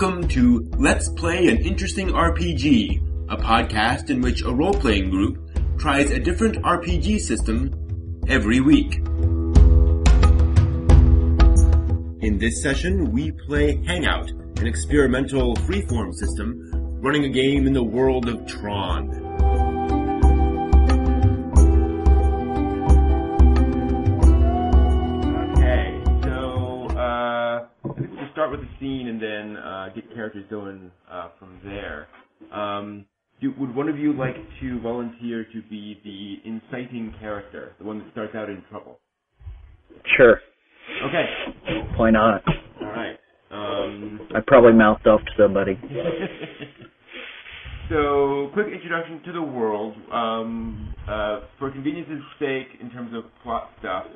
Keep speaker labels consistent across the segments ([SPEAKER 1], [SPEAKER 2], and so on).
[SPEAKER 1] Welcome to Let's Play an Interesting RPG, a podcast in which a role-playing group tries a different RPG system every week. In this session, we play Hangout, an experimental freeform system running a game in the world of Tron. Start with the scene and then uh, get characters going uh, from there. Um, do, would one of you like to volunteer to be the inciting character, the one that starts out in trouble?
[SPEAKER 2] Sure.
[SPEAKER 1] Okay,
[SPEAKER 2] Why not?
[SPEAKER 1] all right. Um,
[SPEAKER 2] I probably mouthed off to somebody.
[SPEAKER 1] so, quick introduction to the world. Um, uh, for convenience's sake, in terms of plot stuff,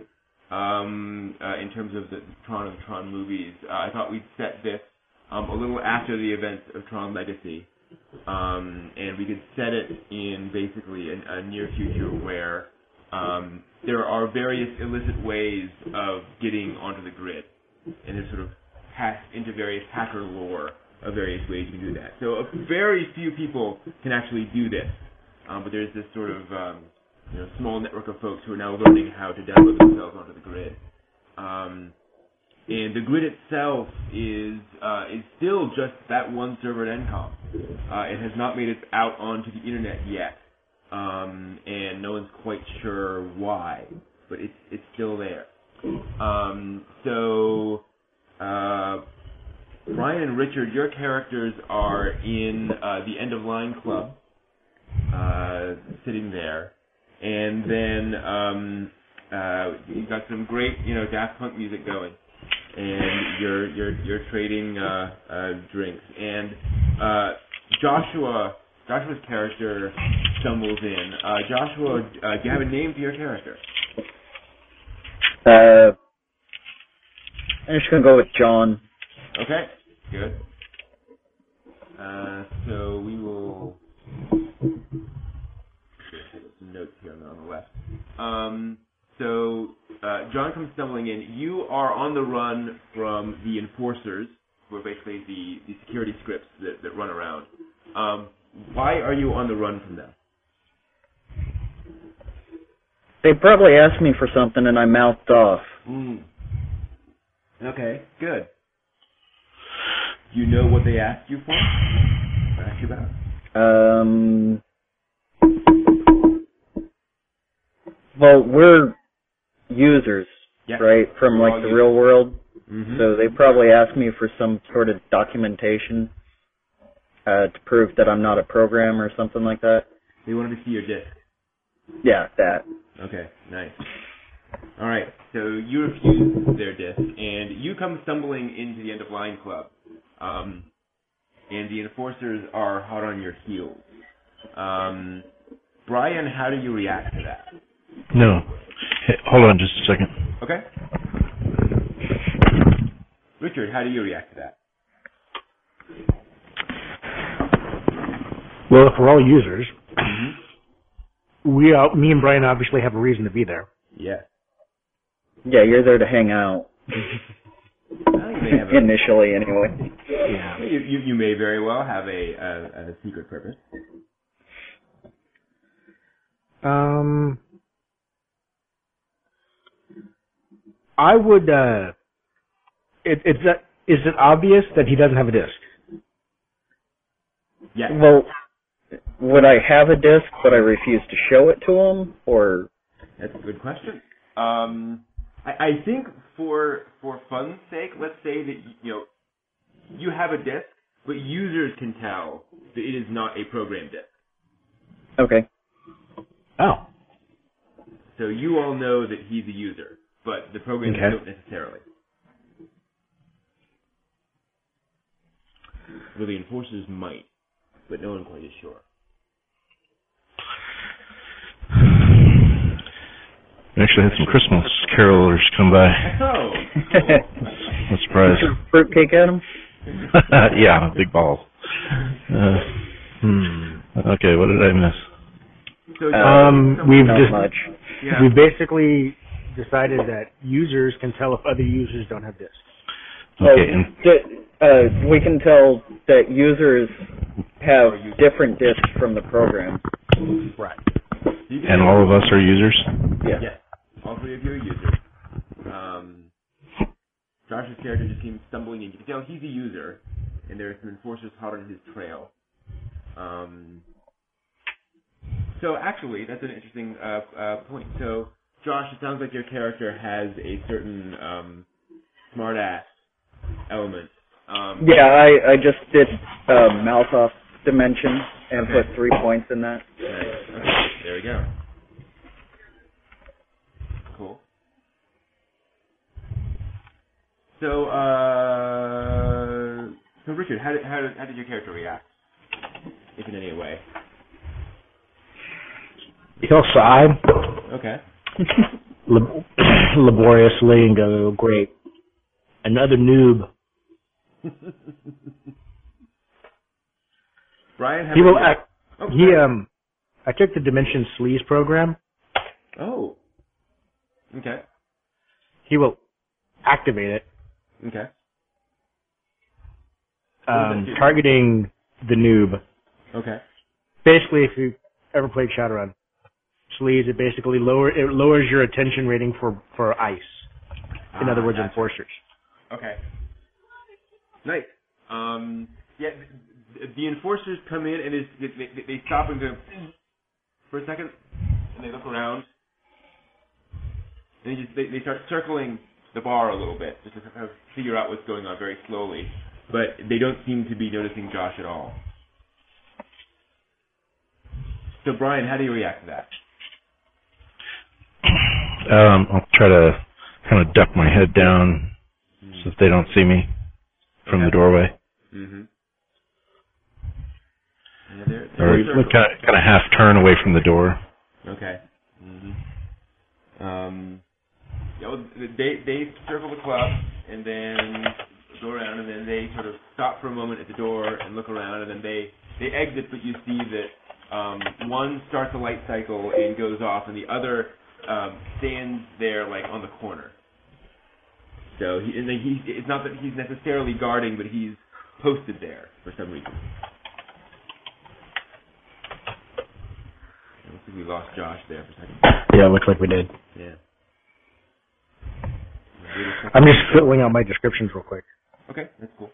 [SPEAKER 1] um, uh, in terms of the Tron and Tron movies, uh, I thought we'd set this um, a little after the events of Tron Legacy, um, and we could set it in basically a, a near future where um, there are various illicit ways of getting onto the grid, and there's sort of hack into various hacker lore of various ways you can do that. So very few people can actually do this, um, but there's this sort of um, you know small network of folks who are now learning how to download themselves onto the grid. Um, and the grid itself is uh, is still just that one server at ENCOM. Uh, it has not made it out onto the internet yet, um, and no one's quite sure why, but it's it's still there. Um, so uh, Brian and Richard, your characters are in uh, the End of Line Club, uh, sitting there, and then um, uh, you've got some great, you know, Daft Punk music going, and you're you're you're trading uh, uh, drinks, and uh, Joshua. Joshua's character stumbles in. Uh, Joshua, uh, do you have a name for your character?
[SPEAKER 2] Uh, I'm just gonna go with John.
[SPEAKER 1] Okay, good. Uh, so we will Um, so uh, John comes stumbling in. You are on the run from the enforcers, who are basically the, the security scripts that, that run around. Um, why are you on the run from them?
[SPEAKER 2] They probably asked me for something and I mouthed off.
[SPEAKER 1] Mm. Okay, good. Do you know what they asked you for? What asked you about?
[SPEAKER 2] Um, well, we're users,
[SPEAKER 1] Yeah.
[SPEAKER 2] right, from
[SPEAKER 1] We're
[SPEAKER 2] like the
[SPEAKER 1] users.
[SPEAKER 2] real world.
[SPEAKER 1] Mm-hmm.
[SPEAKER 2] So they probably asked me for some sort of documentation uh, to prove that I'm not a program or something like that.
[SPEAKER 1] They wanted to see your disc.
[SPEAKER 2] Yeah, that.
[SPEAKER 1] Okay, nice. All right, so you refuse their disc, and you come stumbling into the end of line club, um, and the enforcers are hot on your heels. Um, Brian, how do you react to that?
[SPEAKER 3] No. Hey, hold on just a second.
[SPEAKER 1] Okay. Richard, how do you react to that?
[SPEAKER 4] Well, if we're all users,
[SPEAKER 1] Mm-hmm.
[SPEAKER 4] we uh, me and Brian obviously have a reason to be there.
[SPEAKER 1] Yeah.
[SPEAKER 2] Yeah, you're there to hang out.
[SPEAKER 1] Well, you a,
[SPEAKER 2] Initially, anyway.
[SPEAKER 4] Yeah.
[SPEAKER 1] you, you, you may very well have a, a, a secret purpose.
[SPEAKER 4] Um, I would. uh it, it's uh, is it obvious that he doesn't have a disc?
[SPEAKER 1] Yes.
[SPEAKER 2] Well, would I have a disc, but I refuse to show it to him, or
[SPEAKER 1] That's a good question. Um, I, I think for for fun's sake, let's say that you know you have a disk, but users can tell that it is not a program disk.
[SPEAKER 2] okay?
[SPEAKER 4] Oh,
[SPEAKER 1] So you all know that he's a user, but the programs
[SPEAKER 4] Okay.
[SPEAKER 1] don't necessarily. Well, the enforcers might, but no one quite is sure.
[SPEAKER 3] We actually had some Christmas carolers come by.
[SPEAKER 1] Oh,
[SPEAKER 3] I'm surprised.
[SPEAKER 2] Fruitcake at him?
[SPEAKER 3] yeah, big balls. Uh, hmm. Okay, what did I miss?
[SPEAKER 1] so
[SPEAKER 4] Um, we've just
[SPEAKER 2] much.
[SPEAKER 1] yeah.
[SPEAKER 4] we basically decided that users can tell if other users don't have discs.
[SPEAKER 3] Okay, and
[SPEAKER 2] d- Uh, we can tell that users have different disks from the program.
[SPEAKER 4] Right.
[SPEAKER 3] And all of us are users.
[SPEAKER 2] Yeah.
[SPEAKER 1] Yes. All three of you are users. Um, Josh's character just seems stumbling in. You can tell he's a user, and there are some enforcers hot on his trail. Um, so actually, that's an interesting uh, uh, point. So, Josh, it sounds like your character has a certain um, smart-ass element. Um,
[SPEAKER 2] Yeah, I, I just did uh, mouth off dimension and
[SPEAKER 1] Okay.
[SPEAKER 2] put three points in that.
[SPEAKER 1] Nice. Okay, there we go. Cool. So, uh, so Richard, how did, how did how did your character react, if in any way?
[SPEAKER 4] He'll sigh
[SPEAKER 1] Okay.
[SPEAKER 4] Lab- laboriously and go, "Great, another noob."
[SPEAKER 1] Brian,
[SPEAKER 4] will
[SPEAKER 1] you?
[SPEAKER 4] act.
[SPEAKER 1] Oh,
[SPEAKER 4] He
[SPEAKER 1] sorry.
[SPEAKER 4] um, I took the Dimension Sleaze program.
[SPEAKER 1] Oh. Okay.
[SPEAKER 4] He will activate it,
[SPEAKER 1] Okay.
[SPEAKER 4] um, targeting the noob.
[SPEAKER 1] Okay.
[SPEAKER 4] Basically, if you ever played Shadowrun, Sleaze it basically lower it lowers your attention rating for for ice. In
[SPEAKER 1] Ah,
[SPEAKER 4] other words, enforcers.
[SPEAKER 1] Okay. Nice. Um, yeah, the, the enforcers come in and they, they, they stop and go for a second, and they look around, and they just they, they start circling the bar a little bit just to kind of figure out what's going on very slowly. But they don't seem to be noticing Josh at all. So Brian, how do you react to that?
[SPEAKER 3] Um, I'll try to kind of duck my head down so that they don't see me from the doorway,
[SPEAKER 1] Mm-hmm. Yeah, they're,
[SPEAKER 3] or
[SPEAKER 1] they're circling.
[SPEAKER 3] kind of, kind of half turn away from the door.
[SPEAKER 1] Okay. hmm Um, they they circle the club and then go around and then they sort of stop for a moment at the door and look around and then they they exit, but you see that um, one starts a light cycle and goes off, and the other um, stands there like on the corner. So he, and he, it's not that he's necessarily guarding, but he's posted there for some reason. It looks like we lost Josh there for a second.
[SPEAKER 4] Yeah, looks like we did.
[SPEAKER 1] Yeah.
[SPEAKER 4] I'm just filling out my descriptions real quick.
[SPEAKER 1] Okay, that's cool.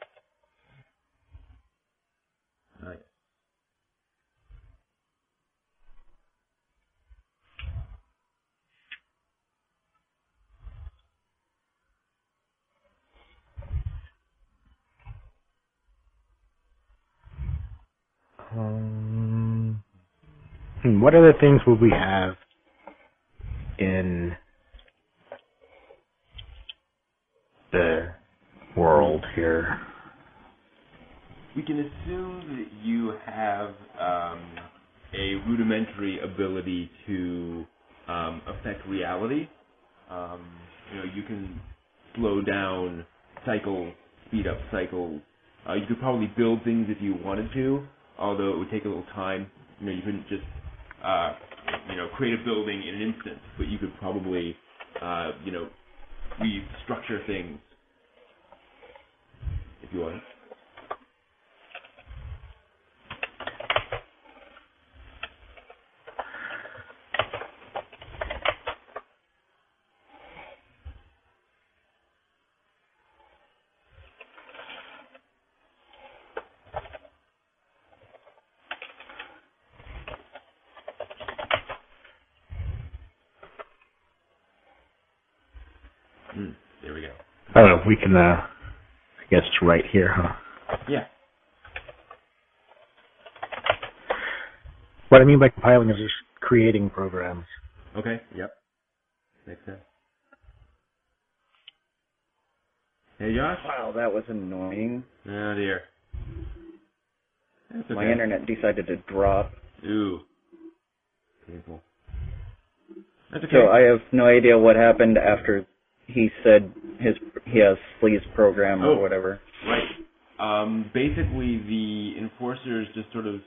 [SPEAKER 4] Um, what other things would we have in the world here?
[SPEAKER 1] We can assume that you have um, a rudimentary ability to um, affect reality. Um, you know, you can slow down cycles, speed up cycles. Uh, you could probably build things if you wanted to, although it would take a little time. You know, you couldn't just uh, you know create a building in an instant, but you could probably uh, you know restructure things if you wanted. Mm, there we go.
[SPEAKER 4] I don't know. We can. Uh, I guess it's right here, huh?
[SPEAKER 1] Yeah.
[SPEAKER 4] What I mean by compiling is just creating programs.
[SPEAKER 1] Okay. Yep. Makes sense. Hey, Josh.
[SPEAKER 2] Wow, that was annoying.
[SPEAKER 1] Oh dear. That's okay.
[SPEAKER 2] My internet decided to drop.
[SPEAKER 1] Ooh. Painful. That's okay.
[SPEAKER 2] So I have no idea what happened after he said his he has Sleaze program or
[SPEAKER 1] Oh.
[SPEAKER 2] whatever.
[SPEAKER 1] Right. Um, basically, the enforcers just sort of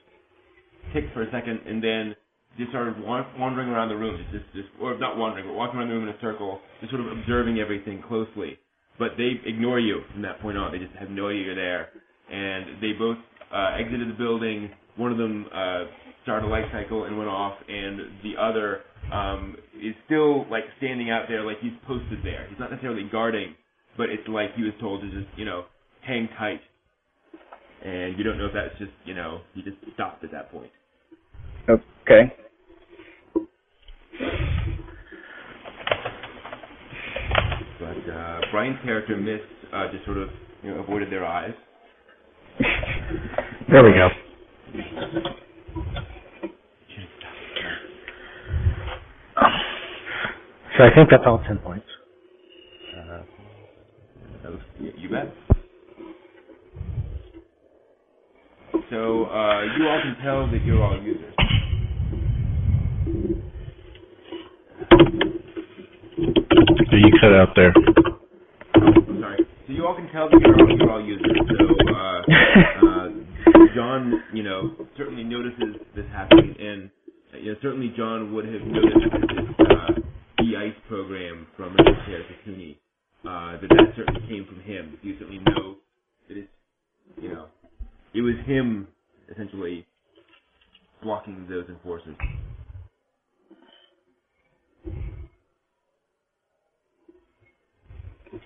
[SPEAKER 1] ticked for a second, and then just started wa- wandering around the room, just, just, just, or not wandering, but walking around the room in a circle, just sort of observing everything closely. but they ignore you from that point on. They just have no idea you're there, and they both uh, exited the building. One of them uh, started a light cycle and went off, and the other um, is still like standing out there, like he's posted there. He's not necessarily guarding, but it's like he was told to just you know hang tight. And you don't know if that's just you know he just stopped at that point.
[SPEAKER 2] Okay.
[SPEAKER 1] But uh, Brian's character missed, uh, just sort of you know avoided their eyes.
[SPEAKER 4] There we go. So I think that's all ten points.
[SPEAKER 1] Uh, that was, you, you bet. So uh, you all can tell that you're all users.
[SPEAKER 3] So you cut out there.
[SPEAKER 1] Sorry. So you all can tell that you're all, you're all users. So uh, uh, John, you know, certainly notices this happening, and uh, you know, certainly John would have noticed that this uh, de-ice program from Repair Takuni, uh, that that certainly came from him. You certainly know that it's, you know, it was him essentially blocking those enforcers.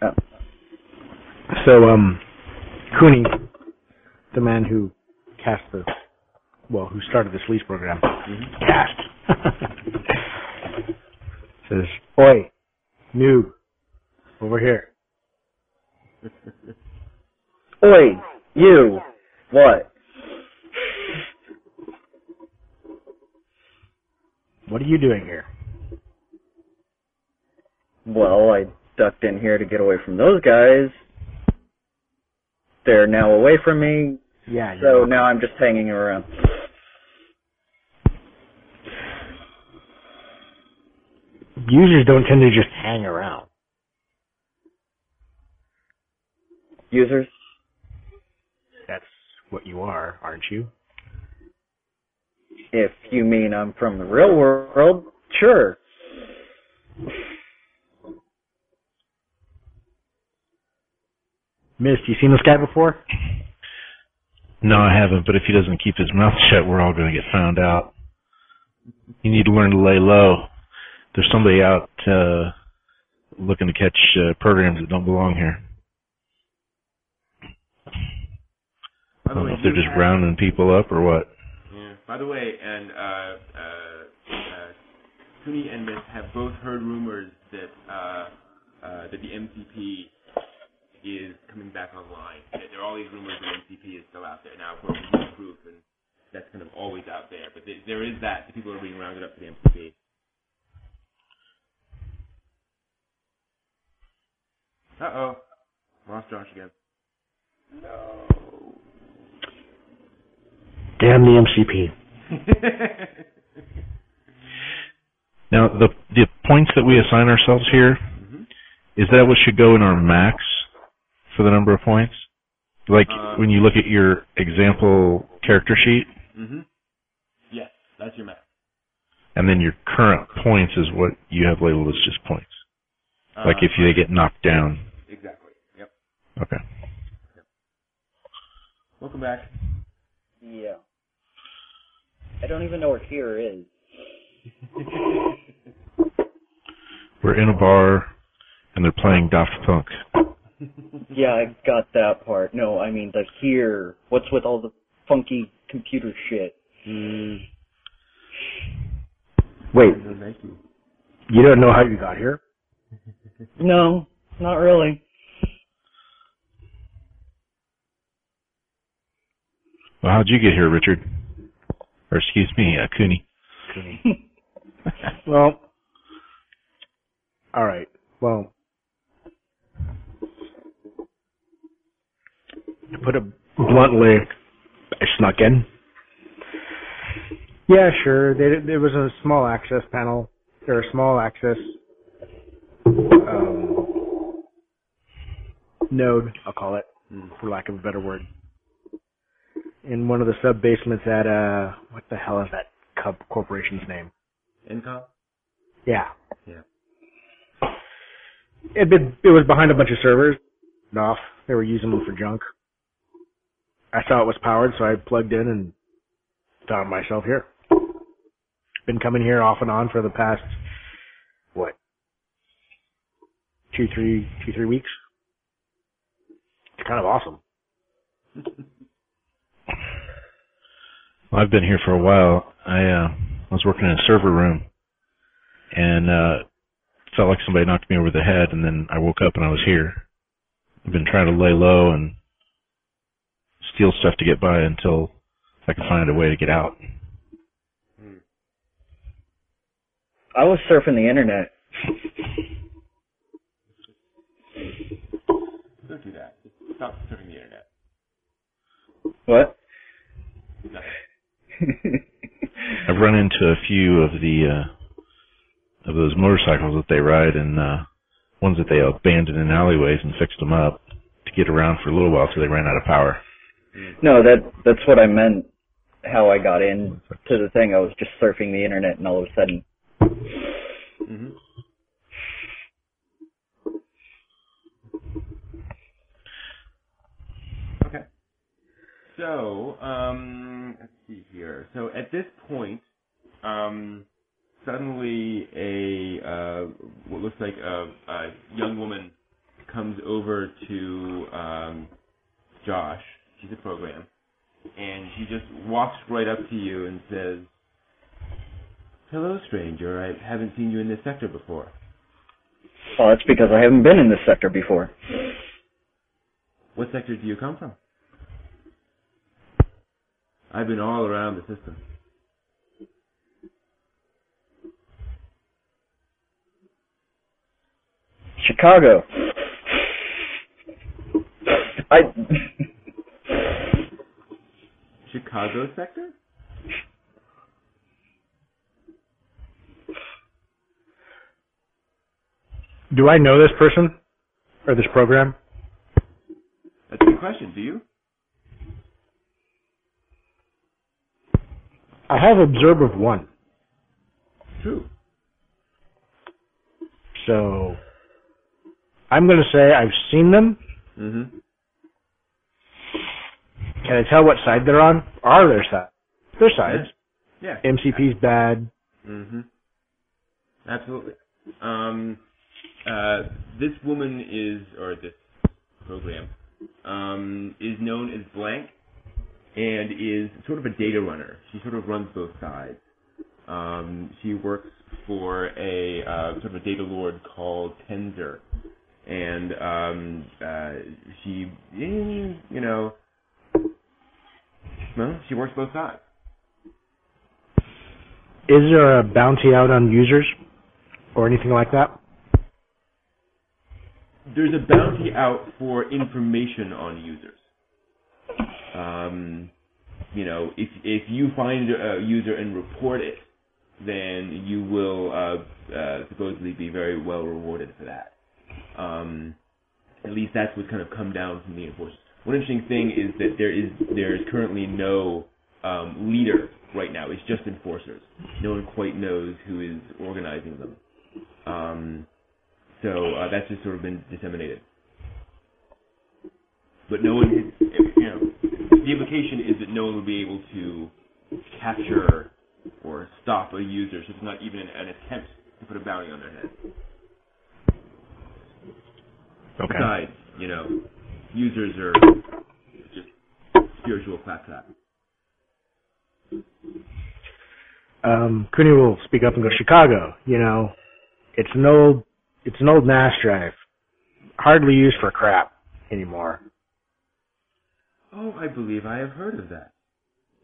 [SPEAKER 2] Oh.
[SPEAKER 4] So, um, Cooney, the man who cast the, well, who started this Sleaze program, cast, says, "Oi, noob, over here."
[SPEAKER 2] Oi, you. What?
[SPEAKER 4] What are you doing here?
[SPEAKER 2] Well, I ducked in here to get away from those guys. They're now away from me,
[SPEAKER 4] Yeah,
[SPEAKER 2] so now I'm just hanging around.
[SPEAKER 4] Users don't tend to just hang around.
[SPEAKER 2] Users?
[SPEAKER 4] That's what you are, aren't you?
[SPEAKER 2] If you mean I'm from the real world, sure.
[SPEAKER 4] Mist, you seen this guy before?
[SPEAKER 3] No, I haven't. But if he doesn't keep his mouth shut, we're all going to get found out. You need to learn to lay low. There's somebody out uh, looking to catch uh, programs that don't belong here. I
[SPEAKER 1] By the
[SPEAKER 3] don't
[SPEAKER 1] way,
[SPEAKER 3] know if they're just rounding people up or what.
[SPEAKER 1] Yeah. By the way, and uh, uh, uh, and Mist have both heard rumors that uh, uh, that the MCP is coming back online. There are all these rumors that MCP is still out there now. Of course, proof, and that's kind of always out there. But there, there is that. The people are being rounded up for the MCP. Uh oh, lost Josh again. No.
[SPEAKER 4] Damn the MCP.
[SPEAKER 3] Now, the the points that we assign ourselves here,
[SPEAKER 1] hmm
[SPEAKER 3] is that what should go in our max for the number of points? Like
[SPEAKER 1] Uh,
[SPEAKER 3] when you look at your example character sheet,
[SPEAKER 1] hmm Yes, that's your math.
[SPEAKER 3] and then your current points is what you have labeled as just points. Like if they get knocked down.
[SPEAKER 1] Exactly. Yep.
[SPEAKER 3] Okay.
[SPEAKER 1] Welcome back.
[SPEAKER 2] Yeah. I don't even know where here is.
[SPEAKER 3] We're in a bar, and they're playing Daft Punk.
[SPEAKER 2] Yeah, I got that part. No, I mean the here. What's with all the funky computer shit?
[SPEAKER 1] Mm,
[SPEAKER 4] Wait,
[SPEAKER 1] thank you.
[SPEAKER 4] you don't know how you got here?
[SPEAKER 2] No, not really.
[SPEAKER 3] Well, how'd you get here, Richard? Or excuse me, uh, Cooney.
[SPEAKER 4] Well, all right. Well, to put it bluntly, I snuck in. Yeah, sure. There, there was a small access panel. or a small access um, node, I'll call it, for lack of a better word, in one of the sub basements at uh, what the hell is that Cub Corporation's name?
[SPEAKER 1] ENCOM?
[SPEAKER 4] Yeah.
[SPEAKER 1] Yeah.
[SPEAKER 4] it been, it was behind a bunch of servers. Off. They were using them for junk. I saw it was powered, so I plugged in and found myself here. Been coming here off and on for the past what two, three, two, three weeks. It's kind of awesome.
[SPEAKER 3] Well, I've been here for a while. I uh, was working in a server room, and uh, felt like somebody knocked me over the head, and then I woke up and I was here. I've been trying to lay low and steal stuff to get by until I can find a way to get out.
[SPEAKER 2] I was surfing the internet.
[SPEAKER 1] Don't do that. Just stop surfing the internet.
[SPEAKER 2] What?
[SPEAKER 3] I've run into a few of the uh, of those motorcycles that they ride, and uh, ones that they abandoned in alleyways and fixed them up to get around for a little while, so they ran out of power.
[SPEAKER 2] no, that that's what I meant. How I got in to the thing. I was just surfing the internet, and all of a sudden,
[SPEAKER 1] hmm Okay. So, um, let's see here. So at this point, um, suddenly a uh, what looks like a, a young woman comes over to um, Josh. She's a program, and she just walks right up to you and says, "Hello, stranger. I haven't seen you in this sector before."
[SPEAKER 2] oh, that's because I haven't been in this sector before.
[SPEAKER 1] What sector do you come from? I've been all around the system.
[SPEAKER 2] Chicago. I.
[SPEAKER 1] Chicago sector?
[SPEAKER 4] Do I know this person or this program?
[SPEAKER 1] That's a good question. Do you?
[SPEAKER 4] I have observed of one.
[SPEAKER 1] True.
[SPEAKER 4] So I'm going to say I've seen them.
[SPEAKER 1] Mm-hmm.
[SPEAKER 4] Can I tell what side they're on? Are their sides? Their sides.
[SPEAKER 1] Yeah.
[SPEAKER 4] MCP's bad.
[SPEAKER 1] Mm-hmm. Absolutely. Um, uh, this woman is, or this program, um, is known as Blank and is sort of a data runner. She sort of runs both sides. Um, she works for a uh, sort of a data lord called Tenzer, and um, uh, she, you know, well, she works both sides.
[SPEAKER 4] Is there a bounty out on users or anything like that?
[SPEAKER 1] there's a bounty out for information on users. Um, you know, if if you find a user and report it, then you will uh, uh, supposedly be very well rewarded for that. Um, at least that's what's kind of come down from the enforcers. One interesting thing is that there is there is currently no um, leader right now. It's just enforcers. No one quite knows who is organizing them. Um, so uh, that's just sort of been disseminated. But no one, you know, the implication is that no one will be able to capture or stop a user, so it's not even an, an attempt to put a bounty on their head. Besides, you know, users are just spiritual claptrap.
[SPEAKER 4] Um, Cooney will speak up and go, Chicago, you know, it's an old, it's an old NAS drive. Hardly used for crap anymore.
[SPEAKER 1] Oh, I believe I have heard of that.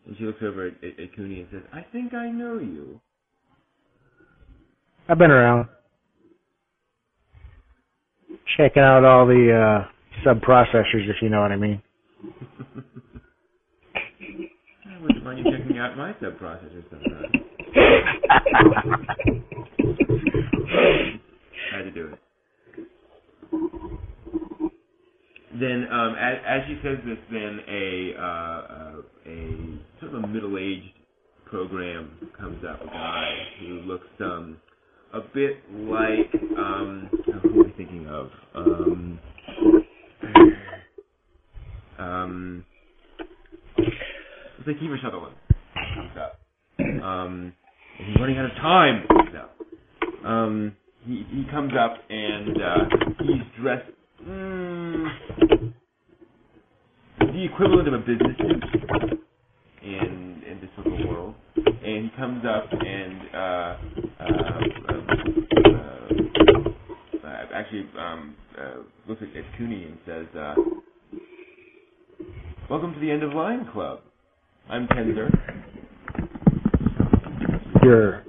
[SPEAKER 1] And she looks over at, at, at Cooney and says, I think I know you.
[SPEAKER 4] I've been around. Checking out all the, uh, sub processors, if you know what I mean.
[SPEAKER 1] I wouldn't mind you checking out my sub-processor sometime. Had to do it. Then, um, as, as she says this, then a uh, a sort of a middle-aged program comes up, a guy who looks um, a bit like um, who am I thinking of? Um, um, it's like Kiefer Sutherland comes up. Um, and he's running out of time. No. Um, he he comes up and uh, he's dressed mm, the equivalent of a business suit in in this little world. And he comes up and uh, uh, uh, uh, actually um, uh, looks at, at Cooney and says, uh, "Welcome to the End of Line Club. I'm Tenzer."
[SPEAKER 4] You're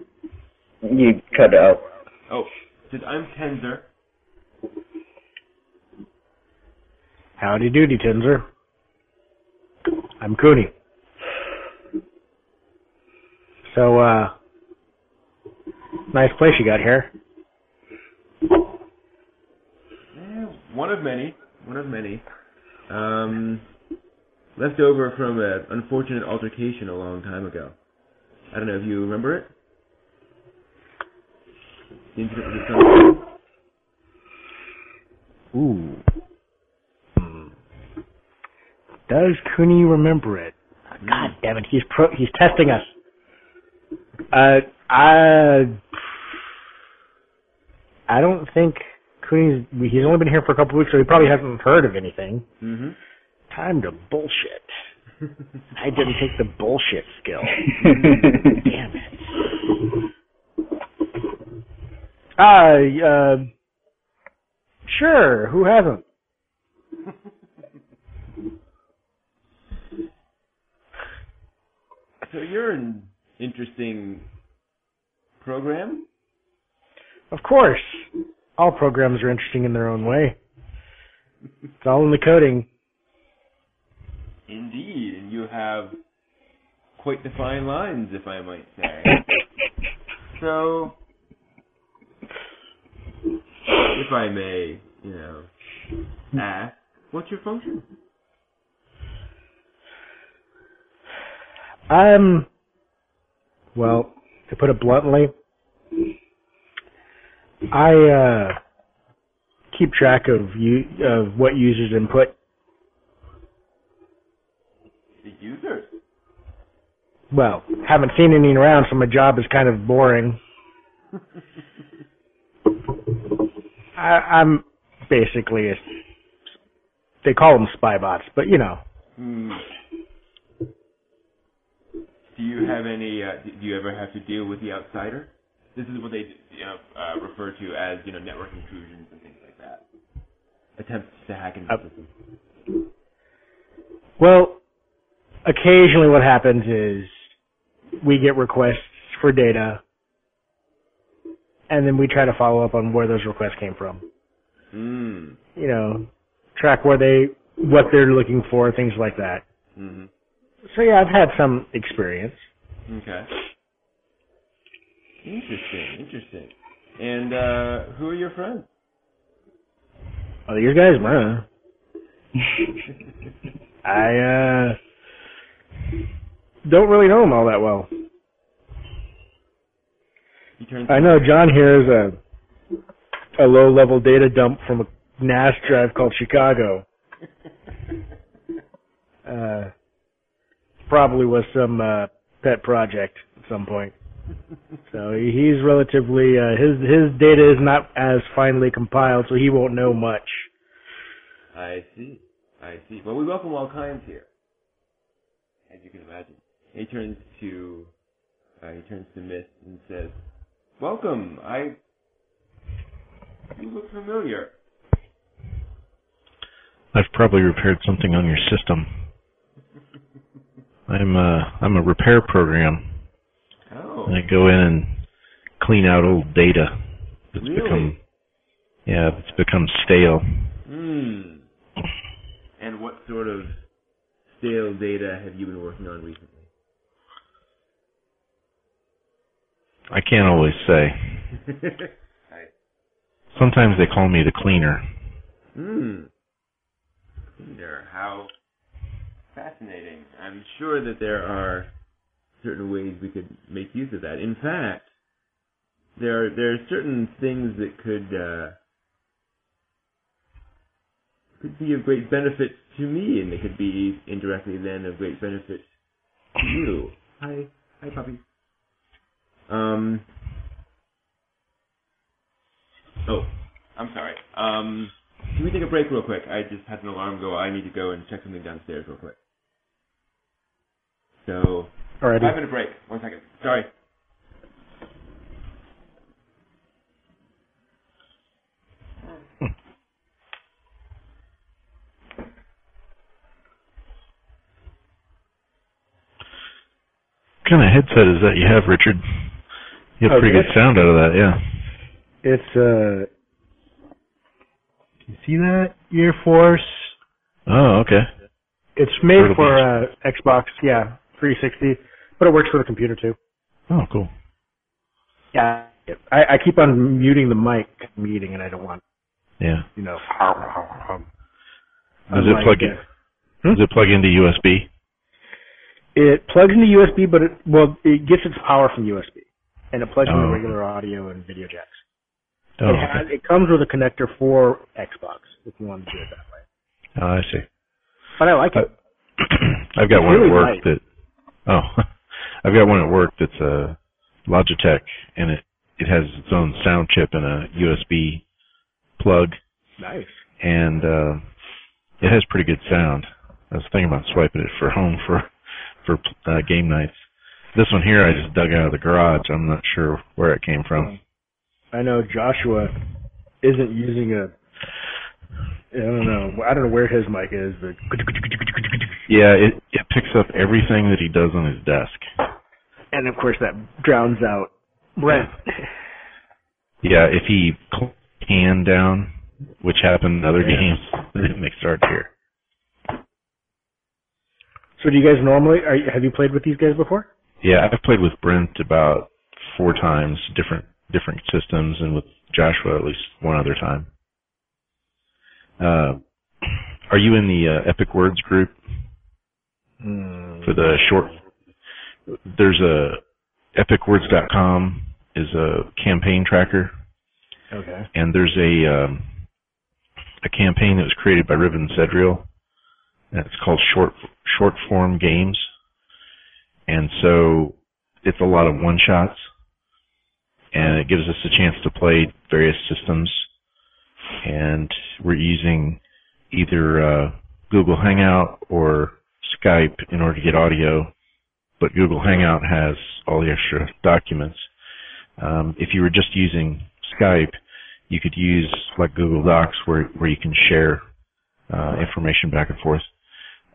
[SPEAKER 2] You cut out.
[SPEAKER 1] Oh, says I'm Tenzer.
[SPEAKER 4] Howdy doody, Tenzer. I'm Cooney. So, uh, nice place you got here.
[SPEAKER 1] One of many. One of many. Um, left over from an unfortunate altercation a long time ago. I don't know if you remember it. The incident with the.
[SPEAKER 4] Ooh. Does Cooney remember it? God damn it, he's pro- he's testing us. Uh, I, I don't think Cooney's, he's only been here for a couple weeks, so he probably hasn't heard of anything.
[SPEAKER 1] Mm-hmm.
[SPEAKER 4] Time to bullshit. I didn't take the bullshit skill. Damn it. Uh, uh, sure, who hasn't?
[SPEAKER 1] So you're an interesting program.
[SPEAKER 4] Of course. All programs are interesting in their own way. It's all in the coding.
[SPEAKER 1] Indeed, and you have quite defined lines, if I might say. So, if I may, you know, ask, what's your function?
[SPEAKER 4] Um, well, to put it bluntly, I uh, keep track of you of what users input.
[SPEAKER 1] The users.
[SPEAKER 4] Well, haven't seen any around, so my job is kind of boring. I, I'm basically a, they call them spy bots, but you know,
[SPEAKER 1] Hmm. Do you have any? Uh, do you ever have to deal with the outsider? This is what they you know, uh, refer to as you know network intrusions and things like that. Attempts to hack into
[SPEAKER 4] Uh,
[SPEAKER 1] the system.
[SPEAKER 4] Well, occasionally what happens is we get requests for data, and then we try to follow up on where those requests came from.
[SPEAKER 1] Hmm.
[SPEAKER 4] You know, track where they, what they're looking for, things like that.
[SPEAKER 1] Mm-hmm.
[SPEAKER 4] So yeah, I've had some experience.
[SPEAKER 1] Okay. Interesting. Interesting. And uh, who are your friends?
[SPEAKER 4] Oh, these guys, man. I uh don't really know them all that well. I know John here is a a low level data dump from a NAS drive called Chicago. Uh, probably was some uh, pet project at some point. So he's relatively uh, his his data is not as finely compiled, so he won't know much.
[SPEAKER 1] I see. I see. Well, we welcome all kinds here, as you can imagine. He turns to uh, he turns to Mist and says, "Welcome. I you look familiar."
[SPEAKER 3] I've probably repaired something on your system. I'm uh I'm a repair program.
[SPEAKER 1] Oh,
[SPEAKER 3] And I go in and clean out old data that's
[SPEAKER 1] Really?
[SPEAKER 3] become yeah, it's become stale.
[SPEAKER 1] hmm. And what sort of stale data have you been working on recently?
[SPEAKER 3] I can't always say. Sometimes they call me the cleaner.
[SPEAKER 1] hmm. Cleaner. How fascinating. I'm sure that there are certain ways we could make use of that. In fact, there are, there are certain things that could uh, could be of great benefit to me, and they could be indirectly then of great benefit to you. Hi, hi, puppy. Um. Oh, I'm sorry. Um, can we take a break real quick? I just had an alarm go. I need to go and check something downstairs real quick. So,
[SPEAKER 4] Alrighty.
[SPEAKER 1] five minute break. One second. Sorry.
[SPEAKER 3] What kind of headset is that you have, Richard? You have
[SPEAKER 4] Oh,
[SPEAKER 3] pretty
[SPEAKER 4] this?
[SPEAKER 3] good sound out of that, yeah.
[SPEAKER 4] It's uh. You see that Ear Force?
[SPEAKER 3] Oh, okay.
[SPEAKER 4] It's made
[SPEAKER 3] Turtle
[SPEAKER 4] for uh, Xbox, yeah, 360, but it works for the computer too.
[SPEAKER 3] Oh, cool.
[SPEAKER 4] Yeah. I, I keep on muting the mic meeting, and I don't want
[SPEAKER 3] Yeah.
[SPEAKER 4] you know.
[SPEAKER 3] Does it plug in?
[SPEAKER 4] Hmm?
[SPEAKER 3] Does it plug into USB?
[SPEAKER 4] It plugs into USB, but it well, it gets its power from USB, and it plugs
[SPEAKER 3] Oh.
[SPEAKER 4] into regular audio and video jacks.
[SPEAKER 3] Oh,
[SPEAKER 4] it, has,
[SPEAKER 3] okay.
[SPEAKER 4] it comes with a connector for Xbox if you want to do it that way.
[SPEAKER 3] Oh, I see.
[SPEAKER 4] But I like it.
[SPEAKER 3] I've got
[SPEAKER 4] It's
[SPEAKER 3] one
[SPEAKER 4] really
[SPEAKER 3] at work
[SPEAKER 4] light.
[SPEAKER 3] that. Oh, I've got one at work that's a Logitech, and it it has its own sound chip and a USB plug,
[SPEAKER 4] nice.
[SPEAKER 3] and uh, it has pretty good sound. I was thinking about swiping it for home for for uh, game nights. This one here, I just dug out of the garage. I'm not sure where it came from.
[SPEAKER 4] I know Joshua isn't using a. I don't know. I don't know where his mic is, but
[SPEAKER 3] Yeah, it it picks up everything that he does on his desk.
[SPEAKER 4] and of course that drowns out Brent.
[SPEAKER 3] Yeah, if he hand down, which happened in other games, then they start here.
[SPEAKER 4] So do you guys normally? Are, have you played with these guys before?
[SPEAKER 3] Yeah, I've played with Brent about four times, different different systems, and with Joshua at least one other time. Uh, are you in the uh, Epic Words group for the short? There's a epicwords.com is a campaign tracker,
[SPEAKER 4] Okay.
[SPEAKER 3] and there's a um, a campaign that was created by Riven Cedriel, and it's called short short form games, and so it's a lot of one shots, and it gives us a chance to play various systems, and we're using either uh, Google Hangout or Skype in order to get audio, but Google Hangout has all the extra documents. Um, if you were just using Skype, you could use like Google Docs where where you can share uh, information back and forth.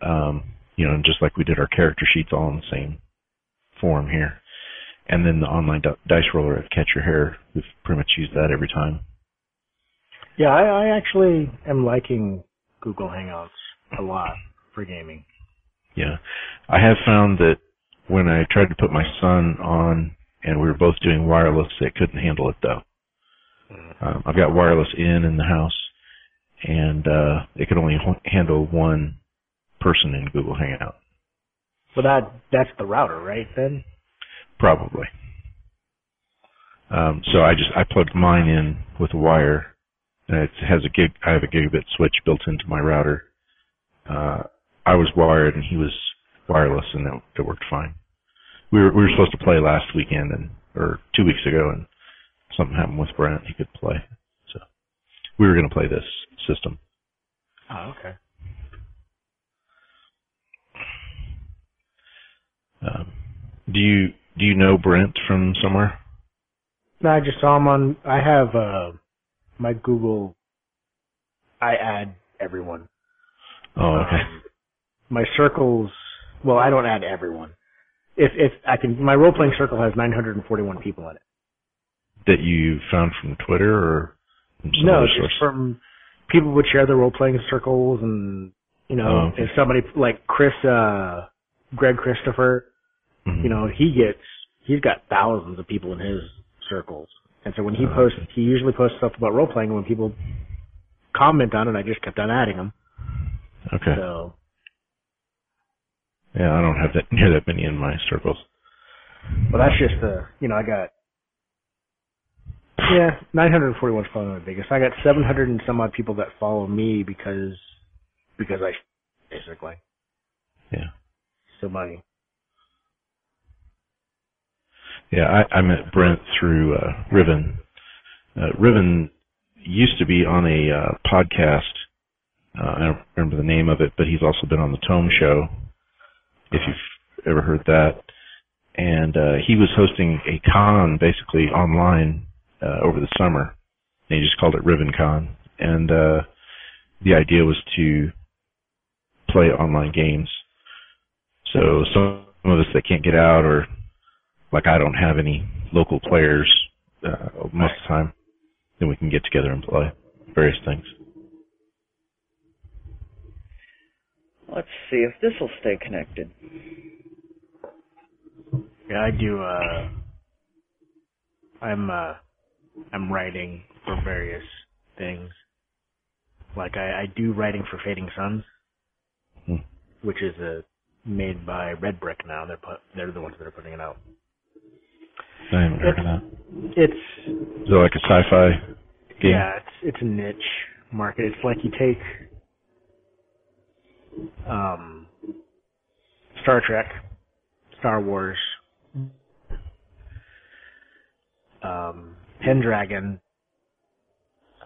[SPEAKER 3] Um, you know, just like we did our character sheets all in the same form here. And then the online di- dice roller at Catch Your Hare, we've pretty much used that every time.
[SPEAKER 4] Yeah, I, I actually am liking Google Hangouts a lot for gaming.
[SPEAKER 3] Yeah. I have found that when I tried to put my son on and we were both doing wireless, it couldn't handle it though. Um, I've got wireless in in the house and uh, it could only handle one person in Google Hangout.
[SPEAKER 4] Well, that that's the router, right? Then.
[SPEAKER 3] Probably. Um, so I just I plugged mine in with a wire, and it has a gig. I have a gigabit switch built into my router. Uh, I was wired and he was wireless, and it, it worked fine. We were we were supposed to play last weekend and or two weeks ago, and something happened with Brent. He could play, so we were going to play this system.
[SPEAKER 4] Oh, okay.
[SPEAKER 3] Um, do you do you know Brent from somewhere?
[SPEAKER 4] No, I just saw him on. I have uh, my Google. I add everyone.
[SPEAKER 3] Oh, okay.
[SPEAKER 4] Um, my circles. Well, I don't add everyone. If if I can, my role playing circle has 941 people in it.
[SPEAKER 3] that you found from Twitter or from
[SPEAKER 4] no, just
[SPEAKER 3] source?
[SPEAKER 4] from people would share their role playing circles, and you know,
[SPEAKER 3] Oh, okay.
[SPEAKER 4] if somebody like Chris, uh, Greg Christopher,
[SPEAKER 3] Mhm.
[SPEAKER 4] you know, he gets he's got thousands of people in his circles, and so when he
[SPEAKER 3] Oh,
[SPEAKER 4] posts,
[SPEAKER 3] okay.
[SPEAKER 4] he usually posts stuff about role playing. And when people comment on it, I just kept on adding them.
[SPEAKER 3] Okay.
[SPEAKER 4] So
[SPEAKER 3] Yeah, I don't have that near that many in my circles.
[SPEAKER 4] Well, that's just the, you know, I got Yeah, 941 is probably my biggest. I got 700 and some odd people that follow me because because I basically.
[SPEAKER 3] Yeah.
[SPEAKER 4] So money.
[SPEAKER 3] Yeah, I, I met Brent through uh, Riven. Uh, Riven used to be on a uh, podcast. Uh, I don't remember the name of it, but he's also been on the Tome Show. If you've ever heard that, and uh, he was hosting a con basically online uh, over the summer. And he just called it Riven Con, and uh, the idea was to play online games. So some of us that can't get out or like I don't have any local players uh, most of the time, then we can get together and play various things.
[SPEAKER 2] Let's see if this will stay connected.
[SPEAKER 4] Yeah, I do. uh I'm uh I'm writing for various things. Like I, I do writing for Fading Suns,
[SPEAKER 3] Hmm.
[SPEAKER 4] which is uh, made by Red Brick now. They're put, they're the ones that are putting it out.
[SPEAKER 3] I haven't heard of that.
[SPEAKER 4] It's
[SPEAKER 3] Is it like a sci-fi game?
[SPEAKER 4] yeah, it's it's a niche market. It's like you take um Star Trek, Star Wars, um Pendragon,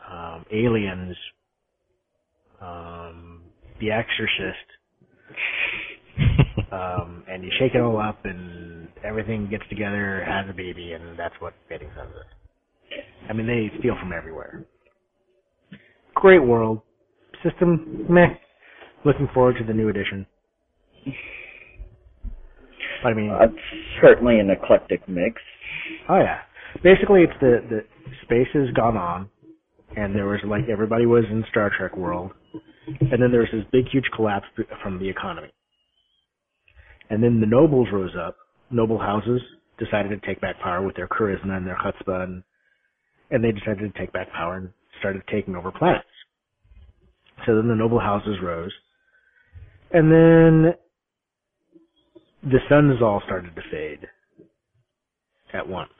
[SPEAKER 4] um Aliens, um The Exorcist, um, and you shake it all up, and everything gets together, has a baby, and that's what Fading Suns is. I mean, they steal from everywhere. Great world. System, meh. Looking forward to the new edition. I mean,
[SPEAKER 2] Uh, it's certainly an eclectic mix.
[SPEAKER 4] oh yeah. Basically, it's the the space has gone on, and there was like everybody was in Star Trek world, and then there was this big, huge collapse from the economy. And then the nobles rose up. Noble houses decided to take back power with their charisma and their chutzpah, and, and they decided to take back power and started taking over planets. So then the noble houses rose, and then the suns all started to fade at once.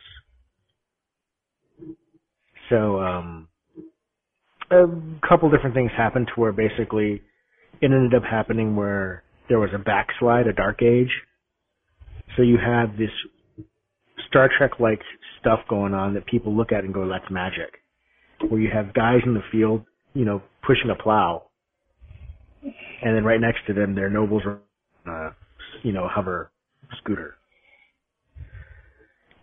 [SPEAKER 4] So, um, a couple different things happened to where basically it ended up happening where there was a backslide, a dark age. So you have this Star Trek like stuff going on that people look at and go, that's magic. Where you have guys in the field, you know, pushing a plow. And then right next to them, their nobles are, uh, you know, hover scooter.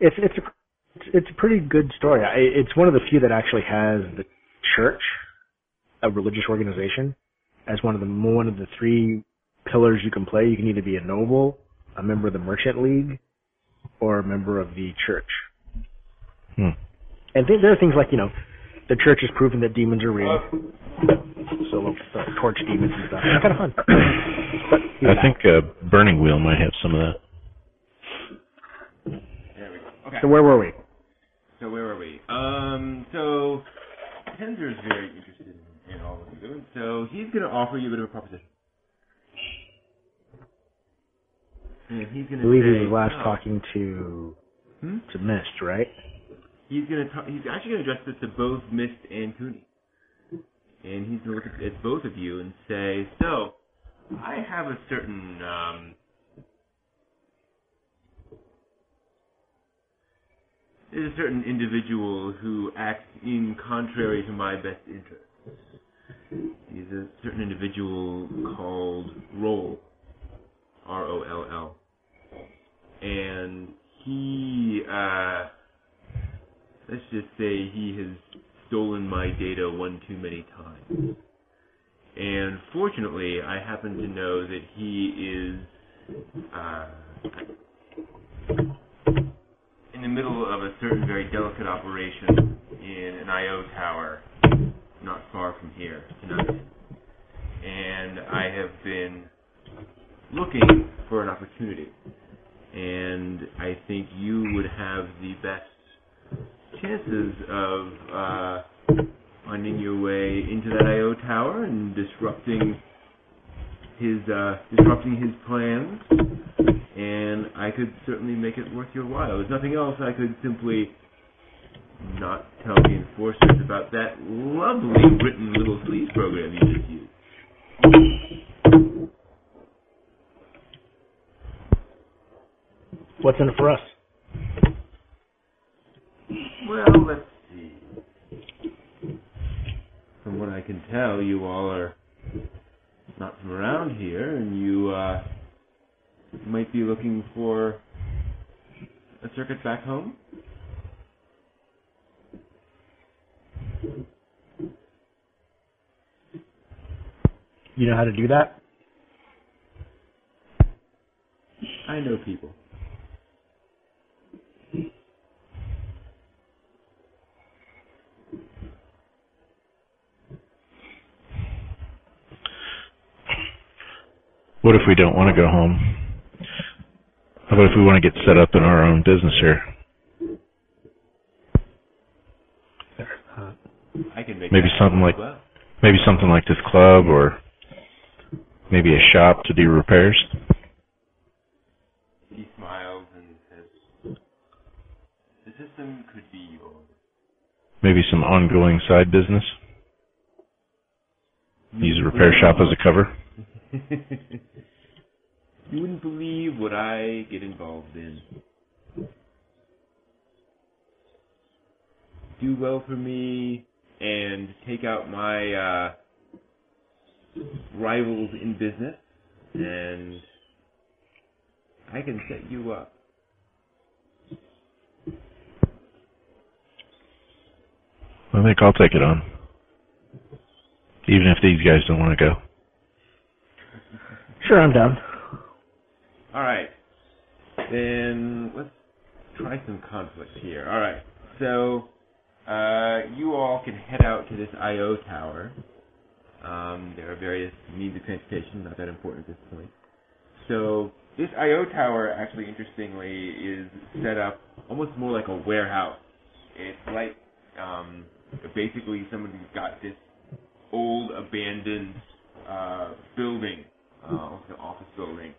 [SPEAKER 4] It's, it's a, it's, a pretty good story. I, it's one of the few that actually has the church, a religious organization, as one of the one of the three pillars you can play. You can either be a noble, a member of the merchant league, or a member of the church.
[SPEAKER 3] Hmm.
[SPEAKER 4] And th- there are things like you know, the church has proven that demons are real, so uh, torch demons and stuff. It's kind of fun. But
[SPEAKER 3] I
[SPEAKER 4] back.
[SPEAKER 3] think uh, Burning Wheel might have some of that.
[SPEAKER 1] There we go. Okay.
[SPEAKER 4] So where were we?
[SPEAKER 1] So where were we? Um, so Tenzer is very interested in, in all of you doing. So he's going to offer you a bit of a proposition. And he's going
[SPEAKER 4] I
[SPEAKER 1] to
[SPEAKER 4] believe
[SPEAKER 1] say,
[SPEAKER 4] he was last
[SPEAKER 1] oh,
[SPEAKER 4] talking to
[SPEAKER 1] Hmm?
[SPEAKER 4] to Mist, right?
[SPEAKER 1] He's talk, he's actually to address this to both Mist and Cooney. And he's to look at, at both of you and say, so I have a certain um, there's a certain individual who acts in contrary to my best interests. He's a certain individual called Roll, R O L L, and he, uh, let's just say he has stolen my data one too many times. And fortunately, I happen to know that he is uh, in the middle of a certain very delicate operation in an IO tower not far from here tonight. And I have been looking for an opportunity. And I think you would have the best chances of uh, finding your way into that IO tower and disrupting his uh, disrupting his plans. And I could certainly make it worth your while. There's nothing else I could simply not tell the enforcers about that lovely written little sleaze program you just used.
[SPEAKER 4] What's in it for us?
[SPEAKER 1] Well, let's see. From what I can tell, you all are not from around here, and you uh, might be looking for a circuit back home.
[SPEAKER 4] You know how to do that?
[SPEAKER 1] I know people.
[SPEAKER 3] What if we don't want to go home? How about if we want to get set up in our own business here?
[SPEAKER 1] I can make
[SPEAKER 3] Maybe something like-
[SPEAKER 1] well.
[SPEAKER 3] Maybe something like this club or maybe a shop to do repairs?
[SPEAKER 1] He smiles and says, "The system could be yours."
[SPEAKER 3] Maybe some ongoing side business? Use a repair shop as a cover?
[SPEAKER 1] you wouldn't believe what I get involved in. Do well for me and take out my uh, rivals in business, and I can set you up.
[SPEAKER 3] I think I'll take it on. Even if these guys don't want to go.
[SPEAKER 4] Sure, I'm down.
[SPEAKER 1] All right. Then let's try some conflict here. All right. So uh, you all can head out to this I/O tower. Um, there are various means of transportation, not that important at this point. So this I/O tower, actually, interestingly, is set up almost more like a warehouse. It's like um, basically somebody's got this old abandoned uh, building, uh, office building,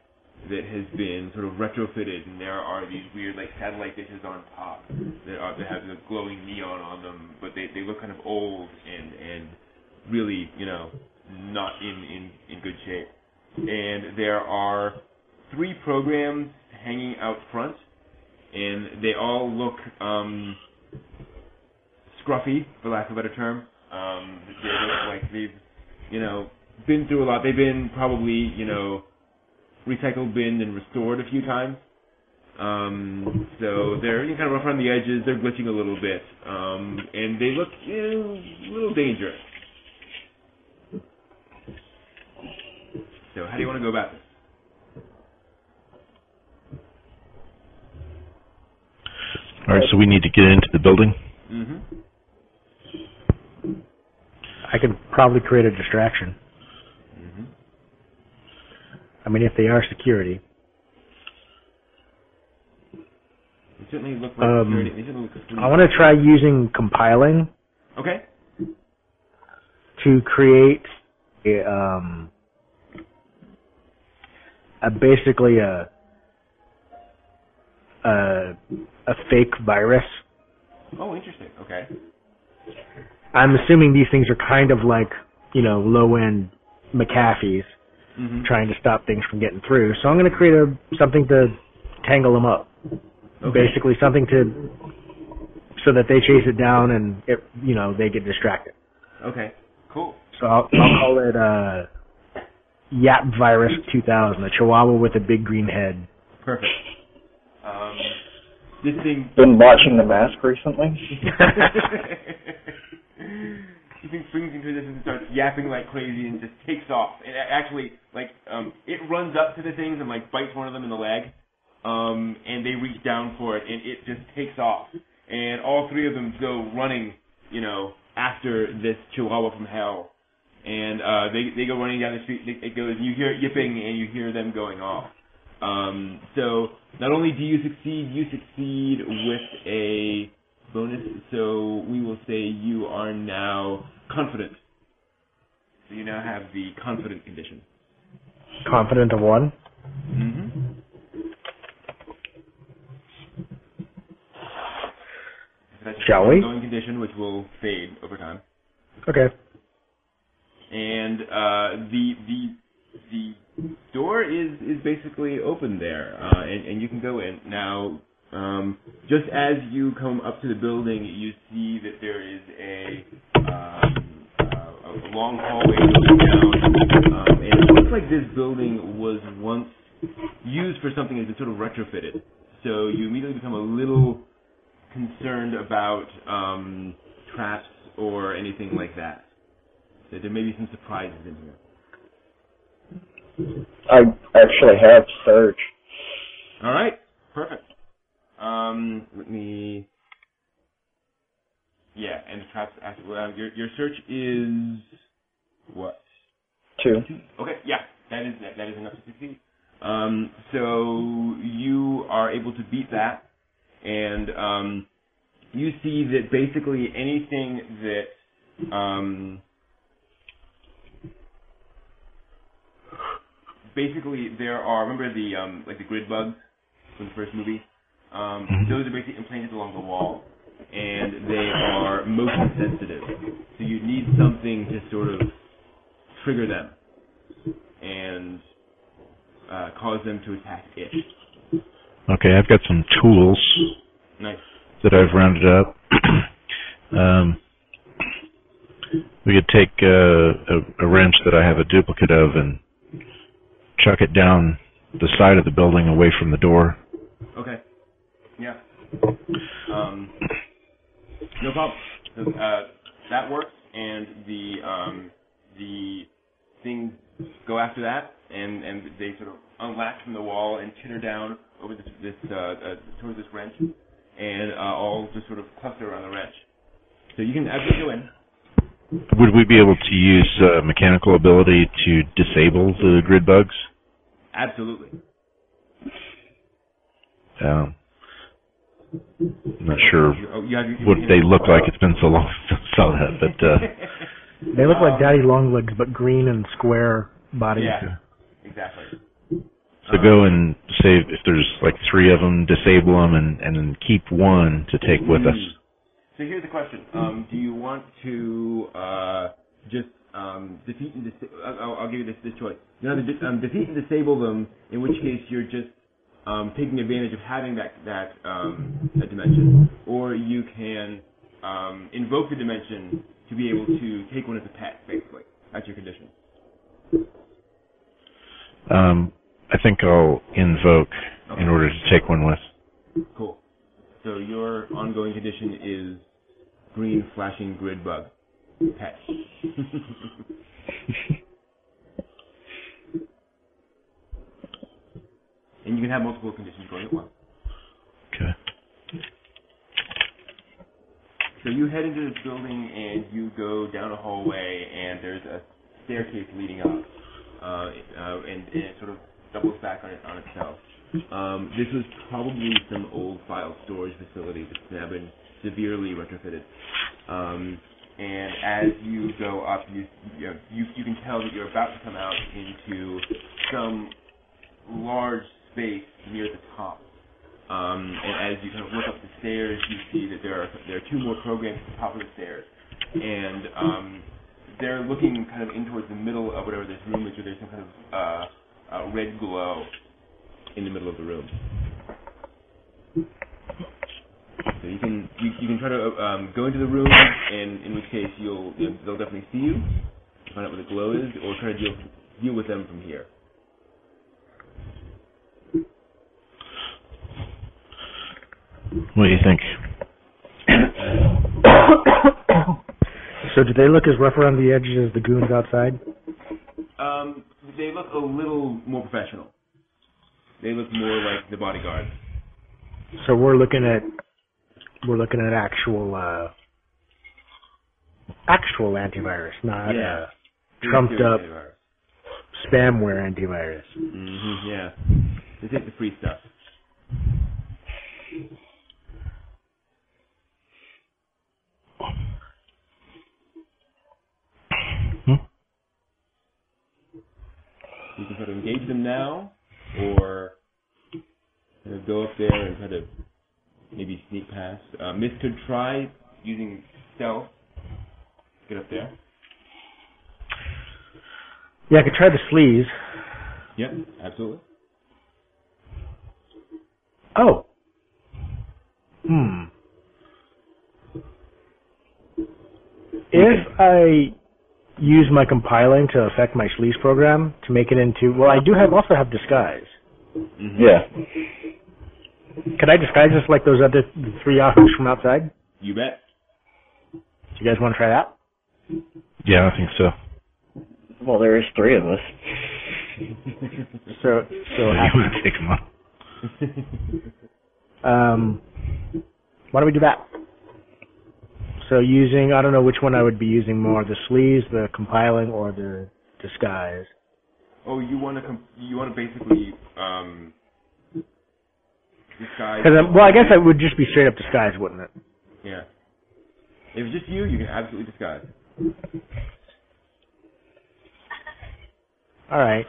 [SPEAKER 1] that has been sort of retrofitted, and there are these weird like satellite dishes on top that are that have the glowing neon on them, but they they look kind of old and and really you know not in in in good shape. And there are three programs hanging out front, and they all look um, scruffy, for lack of a better term. Um, they look like they've you know been through a lot. They've been probably you know recycled, binned, and restored a few times. Um, so they're you know, kind of rough around the edges. They're glitching a little bit, um, and they look you know, a little dangerous. So how do you want to go about this?
[SPEAKER 3] Alright, so we need to get into the building.
[SPEAKER 1] Mm-hmm.
[SPEAKER 4] I could probably create a distraction. I mean, if they are security.
[SPEAKER 1] They certainly look like
[SPEAKER 4] Um,
[SPEAKER 1] security. They certainly look
[SPEAKER 4] I want to try using compiling
[SPEAKER 1] Okay.
[SPEAKER 4] to create a, um, a basically a, a a fake virus.
[SPEAKER 1] Oh, interesting. Okay.
[SPEAKER 4] I'm assuming these things are kind of like you know low end McAfee's
[SPEAKER 1] Mm-hmm.
[SPEAKER 4] trying to stop things from getting through. So I'm going to create a something to tangle them up.
[SPEAKER 1] Okay.
[SPEAKER 4] Basically, something to so that they chase it down and it, you know they get distracted.
[SPEAKER 1] Okay. Cool.
[SPEAKER 4] So I'll, I'll call it uh, Yap Virus 2000, a Chihuahua with a big green head.
[SPEAKER 1] Perfect. Um, this thing
[SPEAKER 2] Been watching The Mask recently.
[SPEAKER 1] he thing springs into this and starts yapping like crazy and just takes off. And actually, like, um, it runs up to the things and like bites one of them in the leg. Um, and they reach down for it, and it just takes off. And all three of them go running, you know, after this Chihuahua from hell. And uh, they they go running down the street. It it goes. You hear it yipping, and you hear them going off. Um, so not only do you succeed, you succeed with a bonus. So we will say you are now confident. So you now have the confident condition.
[SPEAKER 4] Confident of one.
[SPEAKER 1] Mm-hmm.
[SPEAKER 4] Shall we?
[SPEAKER 1] ongoing condition, which will fade over time.
[SPEAKER 4] Okay.
[SPEAKER 1] And uh, the the the door is is basically open there, uh, and, and you can go in now. Um, just as you come up to the building, you see that there is a um, uh, a long hallway going down, um, and it looks like this building was once used for something that's been sort of retrofitted. So you immediately become a little concerned about um, traps or anything like that. That there may be some surprises in here.
[SPEAKER 2] I actually have search.
[SPEAKER 1] All right, perfect. Um, let me. Yeah, and the traps. Well, your your search is what?
[SPEAKER 2] Two.
[SPEAKER 1] Okay, yeah, that is that, that is enough to succeed. Um, so you are able to beat that, and um, you see that basically anything that um, basically there are remember the um, like the grid bugs from the first movie. Um,
[SPEAKER 3] Mhm.
[SPEAKER 1] Those are basically implanted along the wall, and they are motion sensitive. So you need something to sort of trigger them and uh, cause them to attack it.
[SPEAKER 3] Okay, I've got some tools
[SPEAKER 1] Nice.
[SPEAKER 3] that I've rounded up. um, we could take uh, a, a wrench that I have a duplicate of and chuck it down the side of the building away from the door.
[SPEAKER 1] Okay. Yeah. Um, no problem. So, uh, that works, and the um, the things go after that, and and they sort of unlatch from the wall and titter down over this this uh, uh, towards this wrench, and uh, all just sort of cluster around the wrench. So you can absolutely go in.
[SPEAKER 3] Would we be able to use uh, mechanical ability to disable the grid bugs?
[SPEAKER 1] Absolutely.
[SPEAKER 3] Um, I'm not sure
[SPEAKER 1] You- oh, you have your-
[SPEAKER 3] what they look like. It's been so long since I saw that, but uh,
[SPEAKER 4] They look like
[SPEAKER 1] Um,
[SPEAKER 4] daddy long legs, but green and square bodies.
[SPEAKER 1] Yeah. Exactly.
[SPEAKER 3] so go and save if there's like three of them, disable them, and and then keep one to take with us.
[SPEAKER 1] Mm. So here's the question: um, Do you want to uh, just um, defeat and dis- I'll, I'll give you this, this choice. You know, de- um, defeat and disable them. In which case, you're just um, taking advantage of having that that um, that dimension, or you can um, invoke the dimension to be able to take one as a pet, basically. That's your condition.
[SPEAKER 3] Um, I think I'll invoke in order to take one with.
[SPEAKER 1] Cool. So your ongoing condition is green flashing grid bug. Pet. and you can have multiple conditions going at once.
[SPEAKER 3] Okay.
[SPEAKER 1] So you head into this building and you go down a hallway and there's a staircase leading up, uh, uh, and, and it sort of doubles back on, it, on itself. Um, this was probably some old file storage facility that's now been severely retrofitted. Um, and as you go up, you, you, know, you you can tell that you're about to come out into some large space near the top. Um, and as you kind of look up the stairs, you see that there are there are two more programs at the top of the stairs, and um, they're looking kind of in towards the middle of whatever this room is, where there's some kind of uh, uh, red glow in the middle of the room. So you can you, you can try to um, go into the room, and in which case you'll you know, they'll definitely see you, find out what the glow is, or try to deal deal with them from here.
[SPEAKER 3] What do you think?
[SPEAKER 4] So do they look as rough around the edges as the goons outside?
[SPEAKER 1] Um, they look a little more professional. They look more like the bodyguard.
[SPEAKER 4] So we're looking at we're looking at actual uh actual antivirus, not
[SPEAKER 1] Yeah.
[SPEAKER 4] uh, trumped up
[SPEAKER 1] Antivirus.
[SPEAKER 4] spamware antivirus.
[SPEAKER 1] Mm-hmm, yeah. They take the free stuff.
[SPEAKER 3] Hmm?
[SPEAKER 1] You can try to engage them now, or of go up there and try to maybe sneak past. Uh, Mist could try using stealth. Get up there.
[SPEAKER 4] Yeah, I could try the sleaze.
[SPEAKER 1] Yep, absolutely.
[SPEAKER 4] Oh. Hmm. If I use my compiling to affect my sleaze program to make it into well, I do have also have disguise.
[SPEAKER 1] Mm-hmm.
[SPEAKER 2] Yeah.
[SPEAKER 4] Could I disguise this like those other the three yahoos from outside?
[SPEAKER 1] You bet.
[SPEAKER 4] Do you guys want to try that?
[SPEAKER 3] Yeah, I think so.
[SPEAKER 2] Well, there is three of us.
[SPEAKER 4] So so
[SPEAKER 3] So you want to take them on?
[SPEAKER 4] um why don't we do that? So using I don't know which one I would be using more, the sleaze, the compiling, or the disguise.
[SPEAKER 1] oh, you want to com- you want to basically um disguise.
[SPEAKER 4] Because well, I guess I would just be straight up disguise, wouldn't it?
[SPEAKER 1] Yeah. If it's just you, you can absolutely disguise.
[SPEAKER 4] All right.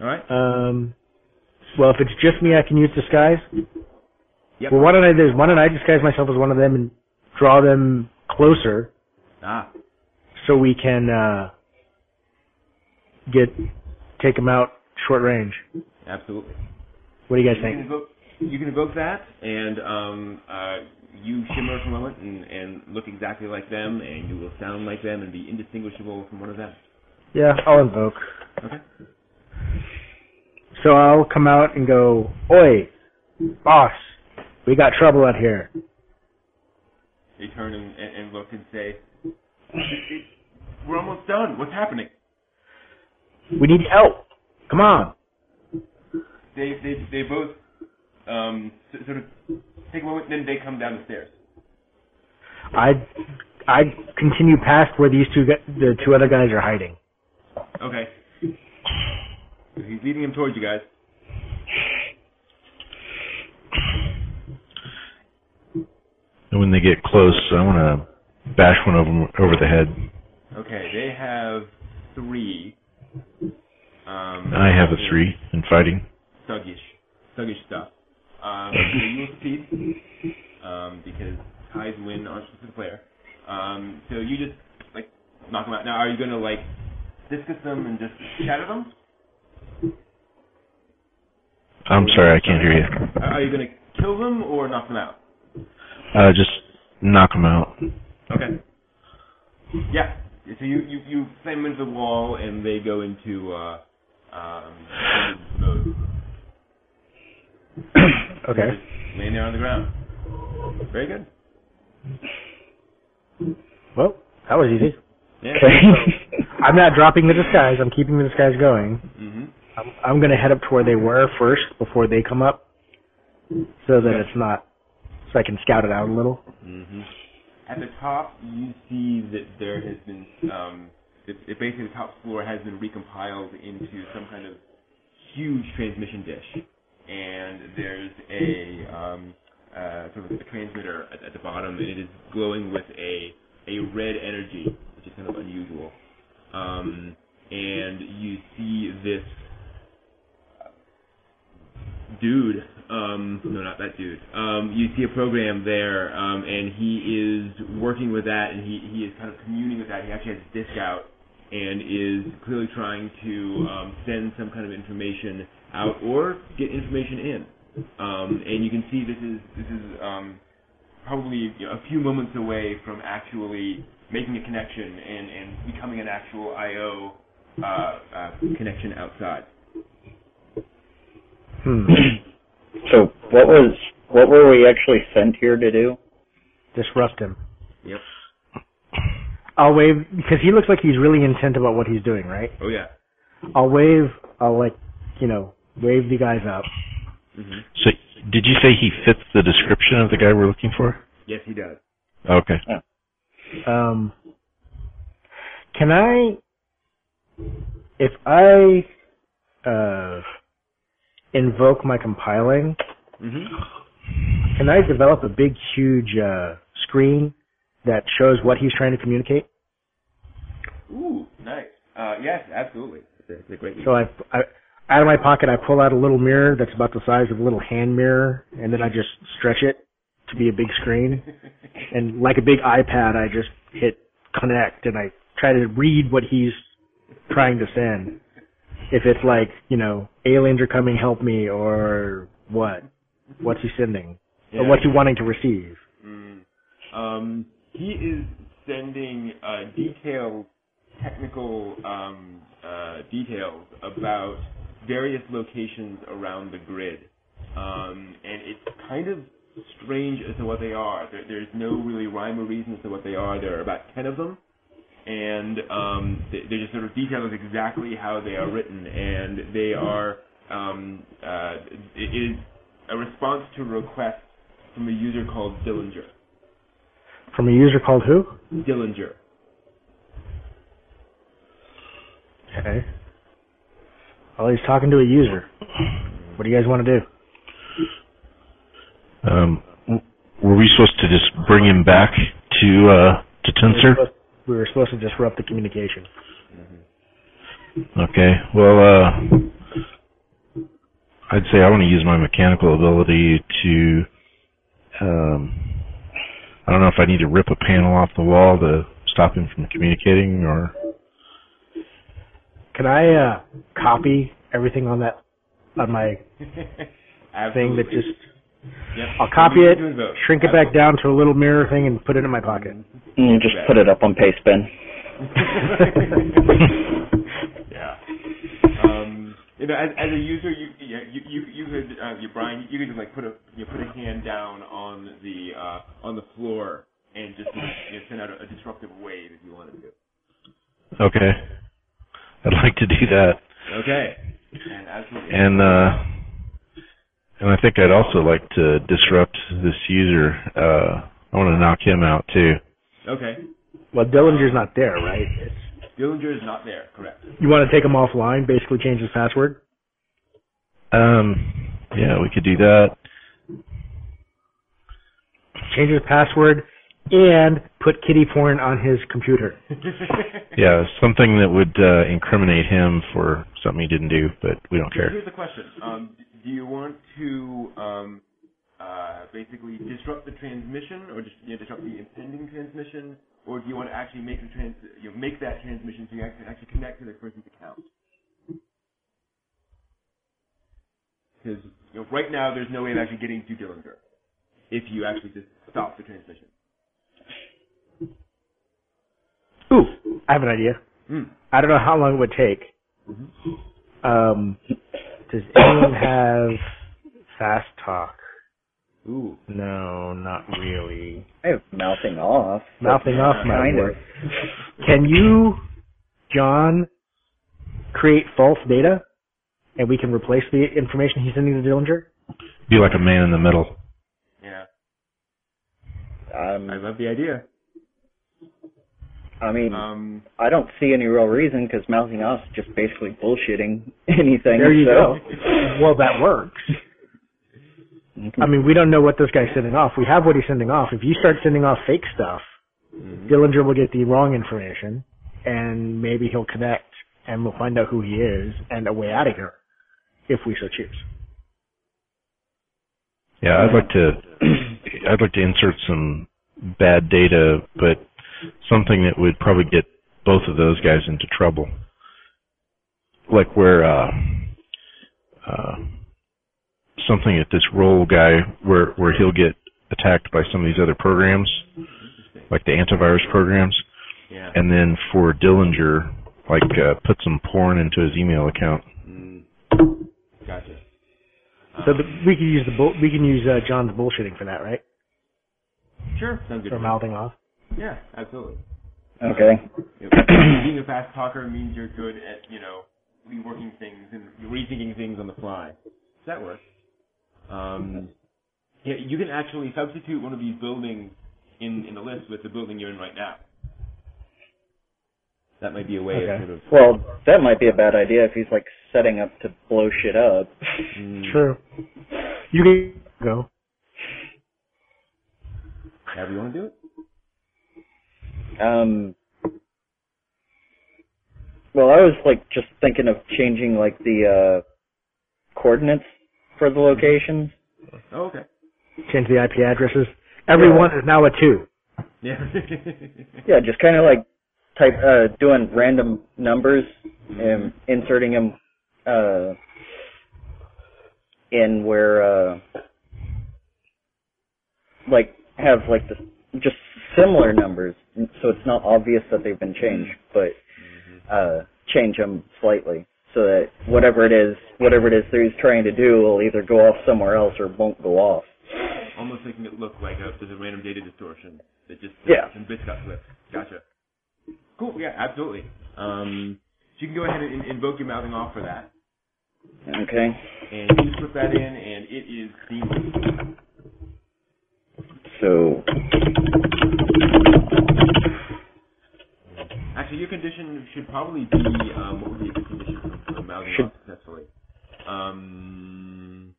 [SPEAKER 1] All right.
[SPEAKER 4] Um, well, if it's just me, I can use disguise.
[SPEAKER 1] Yep.
[SPEAKER 4] Well, why don't I is Why don't I disguise myself as one of them and draw them closer
[SPEAKER 1] Ah.
[SPEAKER 4] so we can uh, get take them out short range?
[SPEAKER 1] Absolutely.
[SPEAKER 4] What do you guys
[SPEAKER 1] You can
[SPEAKER 4] think?
[SPEAKER 1] evoke, you can evoke that, and um, uh, you shimmer for a moment and, and look exactly like them, and you will sound like them and be indistinguishable from one of them.
[SPEAKER 4] Yeah, I'll invoke.
[SPEAKER 1] Okay.
[SPEAKER 4] So I'll come out and go, "Oi, boss, we got trouble out here."
[SPEAKER 1] They turn and, and, look and say, "We're almost done. What's happening?"
[SPEAKER 4] We need help. Come on.
[SPEAKER 1] They they they both um, sort of take a moment, then they come down the stairs.
[SPEAKER 4] I I continue past where these two the two other guys are hiding.
[SPEAKER 1] Okay. He's leading him towards you guys.
[SPEAKER 3] And when they get close, I want to bash one of them over the head.
[SPEAKER 1] Okay, they have three. Um,
[SPEAKER 3] I have a three in fighting.
[SPEAKER 1] thuggish, thuggish stuff. Um, so you succeed um, because ties win on the player. Um, so you just like knock them out. Now, are you going to like discus them and just shatter them?
[SPEAKER 3] I'm sorry, I can't hear you.
[SPEAKER 1] Are are you going to kill them or knock them out?
[SPEAKER 3] Uh, just knock them out.
[SPEAKER 1] Okay. Yeah. So you you you slam them into the wall and they go into uh um mode.
[SPEAKER 4] Okay.
[SPEAKER 1] Just laying there on the ground. Very good.
[SPEAKER 4] Well, that was easy.
[SPEAKER 1] Yeah.
[SPEAKER 2] Okay.
[SPEAKER 4] I'm not dropping the disguise. I'm keeping the disguise going.
[SPEAKER 1] Mhm.
[SPEAKER 4] I'm, I'm going to head up to where they were first before they come up, so that it's not, so I can scout it out a little.
[SPEAKER 1] Mhm. At the top, you see that there has been um, it, it basically the top floor has been recompiled into some kind of huge transmission dish, and there's a um, uh, sort of a transmitter at, at the bottom, and it is glowing with a a red energy, which is kind of unusual. Um, and you see this dude, um, no, not that dude. Um, you see a program there, um, and he is working with that, and he, he is kind of communing with that. He actually has his disc out and is clearly trying to um, send some kind of information out or get information in. Um, and you can see this is this is um, probably you know, a few moments away from actually making a connection and, and becoming an actual I/O uh, uh, connection outside.
[SPEAKER 4] Hmm.
[SPEAKER 2] so what was what were we actually sent here to do?
[SPEAKER 4] Disrupt him.
[SPEAKER 1] Yep.
[SPEAKER 4] I'll wave because he looks like he's really intent about what he's doing, right?
[SPEAKER 1] Oh yeah.
[SPEAKER 4] I'll wave. I'll like, you know, wave the guys up.
[SPEAKER 1] hmm
[SPEAKER 3] So, did you say he fits the description of the guy we're looking for?
[SPEAKER 1] Yes, he does.
[SPEAKER 3] Okay.
[SPEAKER 4] Um, can I, if I, uh, invoke my compiling,
[SPEAKER 1] hmm
[SPEAKER 4] can I develop a big, huge uh, screen that shows what he's trying to communicate?
[SPEAKER 1] Ooh, nice. Uh, yes, absolutely. It's a, it's a great.
[SPEAKER 4] So I, I, out of my pocket, I pull out a little mirror that's about the size of a little hand mirror, and then I just stretch it to be a big screen. And like a big iPad, I just hit connect, and I try to read what he's trying to send. If it's like, you know, aliens are coming, help me, or what? What's he sending? Or what's he wanting to receive?
[SPEAKER 1] Mm. Um, he is sending uh, detailed technical um, uh, details about various locations around the grid, um, and it's kind of strange as to what they are. There, there's no really rhyme or reason as to what they are. There are about ten of them, and um, they, they're just sort of detailed as exactly how they are written, and they are um, uh, it is a response to a request from a user called Dillinger.
[SPEAKER 4] From a user called who?
[SPEAKER 1] Dillinger.
[SPEAKER 4] Okay. Well, he's talking to a user. What do you guys want to do?
[SPEAKER 3] Um, were we supposed to just bring him back to uh, to
[SPEAKER 4] We were
[SPEAKER 3] Tenzer?
[SPEAKER 4] Supposed- We were supposed to disrupt the communication.
[SPEAKER 3] Okay. Well, uh, I'd say I want to use my mechanical ability to. Um, I don't know if I need to rip a panel off the wall to stop him from communicating, or
[SPEAKER 4] Can I uh, copy everything on that on my thing that just
[SPEAKER 1] Yep.
[SPEAKER 4] I'll copy it,
[SPEAKER 1] can do both.
[SPEAKER 4] shrink it back down to a little mirror thing, and put it in my pocket.
[SPEAKER 2] Mm, just put it up on Pastebin.
[SPEAKER 1] yeah. Um, you know, as, as a user, you yeah, you you, you could uh, you Brian, you could just like put a you put a hand down on the uh, on the floor and just you know, send out a, a disruptive wave if you wanted to.
[SPEAKER 3] okay. I'd like to do that,
[SPEAKER 1] Okay. And absolutely.
[SPEAKER 3] and uh, and I think I'd also like to disrupt this user. Uh, I want to knock him out too.
[SPEAKER 1] okay.
[SPEAKER 4] Well, Dillinger's not there, right? It's,
[SPEAKER 1] Dillinger is not there. Correct.
[SPEAKER 4] you want to take him offline, basically change his password.
[SPEAKER 3] Um, yeah, we could do that.
[SPEAKER 4] Change his password, and put kitty porn on his computer.
[SPEAKER 3] Yeah, something that would uh, incriminate him for something he didn't do, but we don't care.
[SPEAKER 1] Here's the question: um, Do you want to um, uh, basically disrupt the transmission, or just you know, disrupt the impending transmission, or do you want to actually make the trans you know, make that transmission so you can actually connect to the person's account? Because you know, right now there's no way of actually getting to Dillinger if you actually just stop the transmission.
[SPEAKER 4] Ooh, I have an idea.
[SPEAKER 1] Hmm.
[SPEAKER 4] I don't know how long it would take. Um, does anyone have fast talk?
[SPEAKER 1] Ooh.
[SPEAKER 4] No, not really.
[SPEAKER 2] I have mouthing off.
[SPEAKER 4] Mouthing off might
[SPEAKER 2] kind
[SPEAKER 4] work. Can you, John, create false data, and we can replace the information he's sending to Dillinger?
[SPEAKER 3] Be like a man in the middle.
[SPEAKER 1] Yeah.
[SPEAKER 2] Um,
[SPEAKER 1] I love the idea.
[SPEAKER 2] I mean,
[SPEAKER 1] Um.
[SPEAKER 2] I don't see any real reason because mouthing off is just basically bullshitting anything.
[SPEAKER 4] There you
[SPEAKER 2] so.
[SPEAKER 4] go. Well, that works. I mean, we don't know what this guy's sending off. We have what he's sending off. If you start sending off fake stuff,
[SPEAKER 1] mhm.
[SPEAKER 4] Dillinger will get the wrong information, and maybe he'll connect, and we'll find out who he is and a way out of here, if we so choose.
[SPEAKER 3] Yeah, I'd like to. I'd like to insert some bad data, but something that would probably get both of those guys into trouble. Like where uh, uh, something at this Roll guy where where he'll get attacked by some of these other programs, like the antivirus programs,
[SPEAKER 1] Yeah.
[SPEAKER 3] and then for Dillinger, like uh, put some porn into his email account.
[SPEAKER 1] Mm. Gotcha.
[SPEAKER 4] So the, we can use the bull, we can use uh, John's bullshitting for that, right?
[SPEAKER 1] Sure, sounds good.
[SPEAKER 4] For mouthing off.
[SPEAKER 1] Yeah, absolutely.
[SPEAKER 2] Okay.
[SPEAKER 1] You being a fast talker means you're good at, you know, reworking things and rethinking things on the fly. Does That works. Um, yeah, you can actually substitute one of these buildings in, in the list with the building you're in right now. That might be a way
[SPEAKER 4] Okay.
[SPEAKER 1] of sort of.
[SPEAKER 2] Well, that might be a bad idea if he's like setting up to blow shit up.
[SPEAKER 1] Mm,
[SPEAKER 4] True. You can go.
[SPEAKER 1] However you want to do it.
[SPEAKER 2] Um. Well, I was like just thinking of changing like the uh coordinates for the locations.
[SPEAKER 1] Oh, okay.
[SPEAKER 4] Change the IP addresses. Every
[SPEAKER 2] Yeah.
[SPEAKER 4] one is now a two.
[SPEAKER 1] Yeah.
[SPEAKER 2] Yeah, just kind of like type uh, doing random numbers and inserting them uh, in where uh, like have like the just similar numbers, so it's not obvious that they've been changed, but uh, change them slightly so that whatever it is, whatever it is that he's trying to do will either go off somewhere else or won't go off.
[SPEAKER 1] Almost making it look like a, there's a random data distortion that just
[SPEAKER 2] Yeah.
[SPEAKER 1] some bits got flipped. Gotcha. Cool. Yeah, absolutely. Um, so you can go ahead and invoke your mouthing off for that,
[SPEAKER 2] Okay.
[SPEAKER 1] and you just put that in, and it is seamless.
[SPEAKER 2] So
[SPEAKER 1] Actually, your condition should probably be um, what would be a good condition for, for mouthing
[SPEAKER 2] Should-
[SPEAKER 1] off successfully? Um,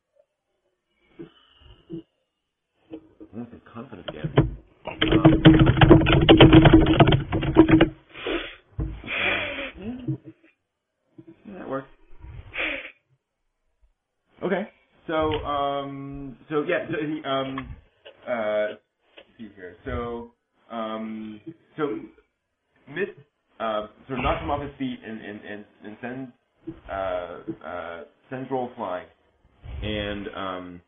[SPEAKER 1] to say confident again. Um, yeah. Yeah, that works. Okay. So, um, so yeah, so he, um, uh, let's see here. So, um, so Mist uh, sort of knocks him off his feet and and and, and sends uh, uh, sends roll flying, and um,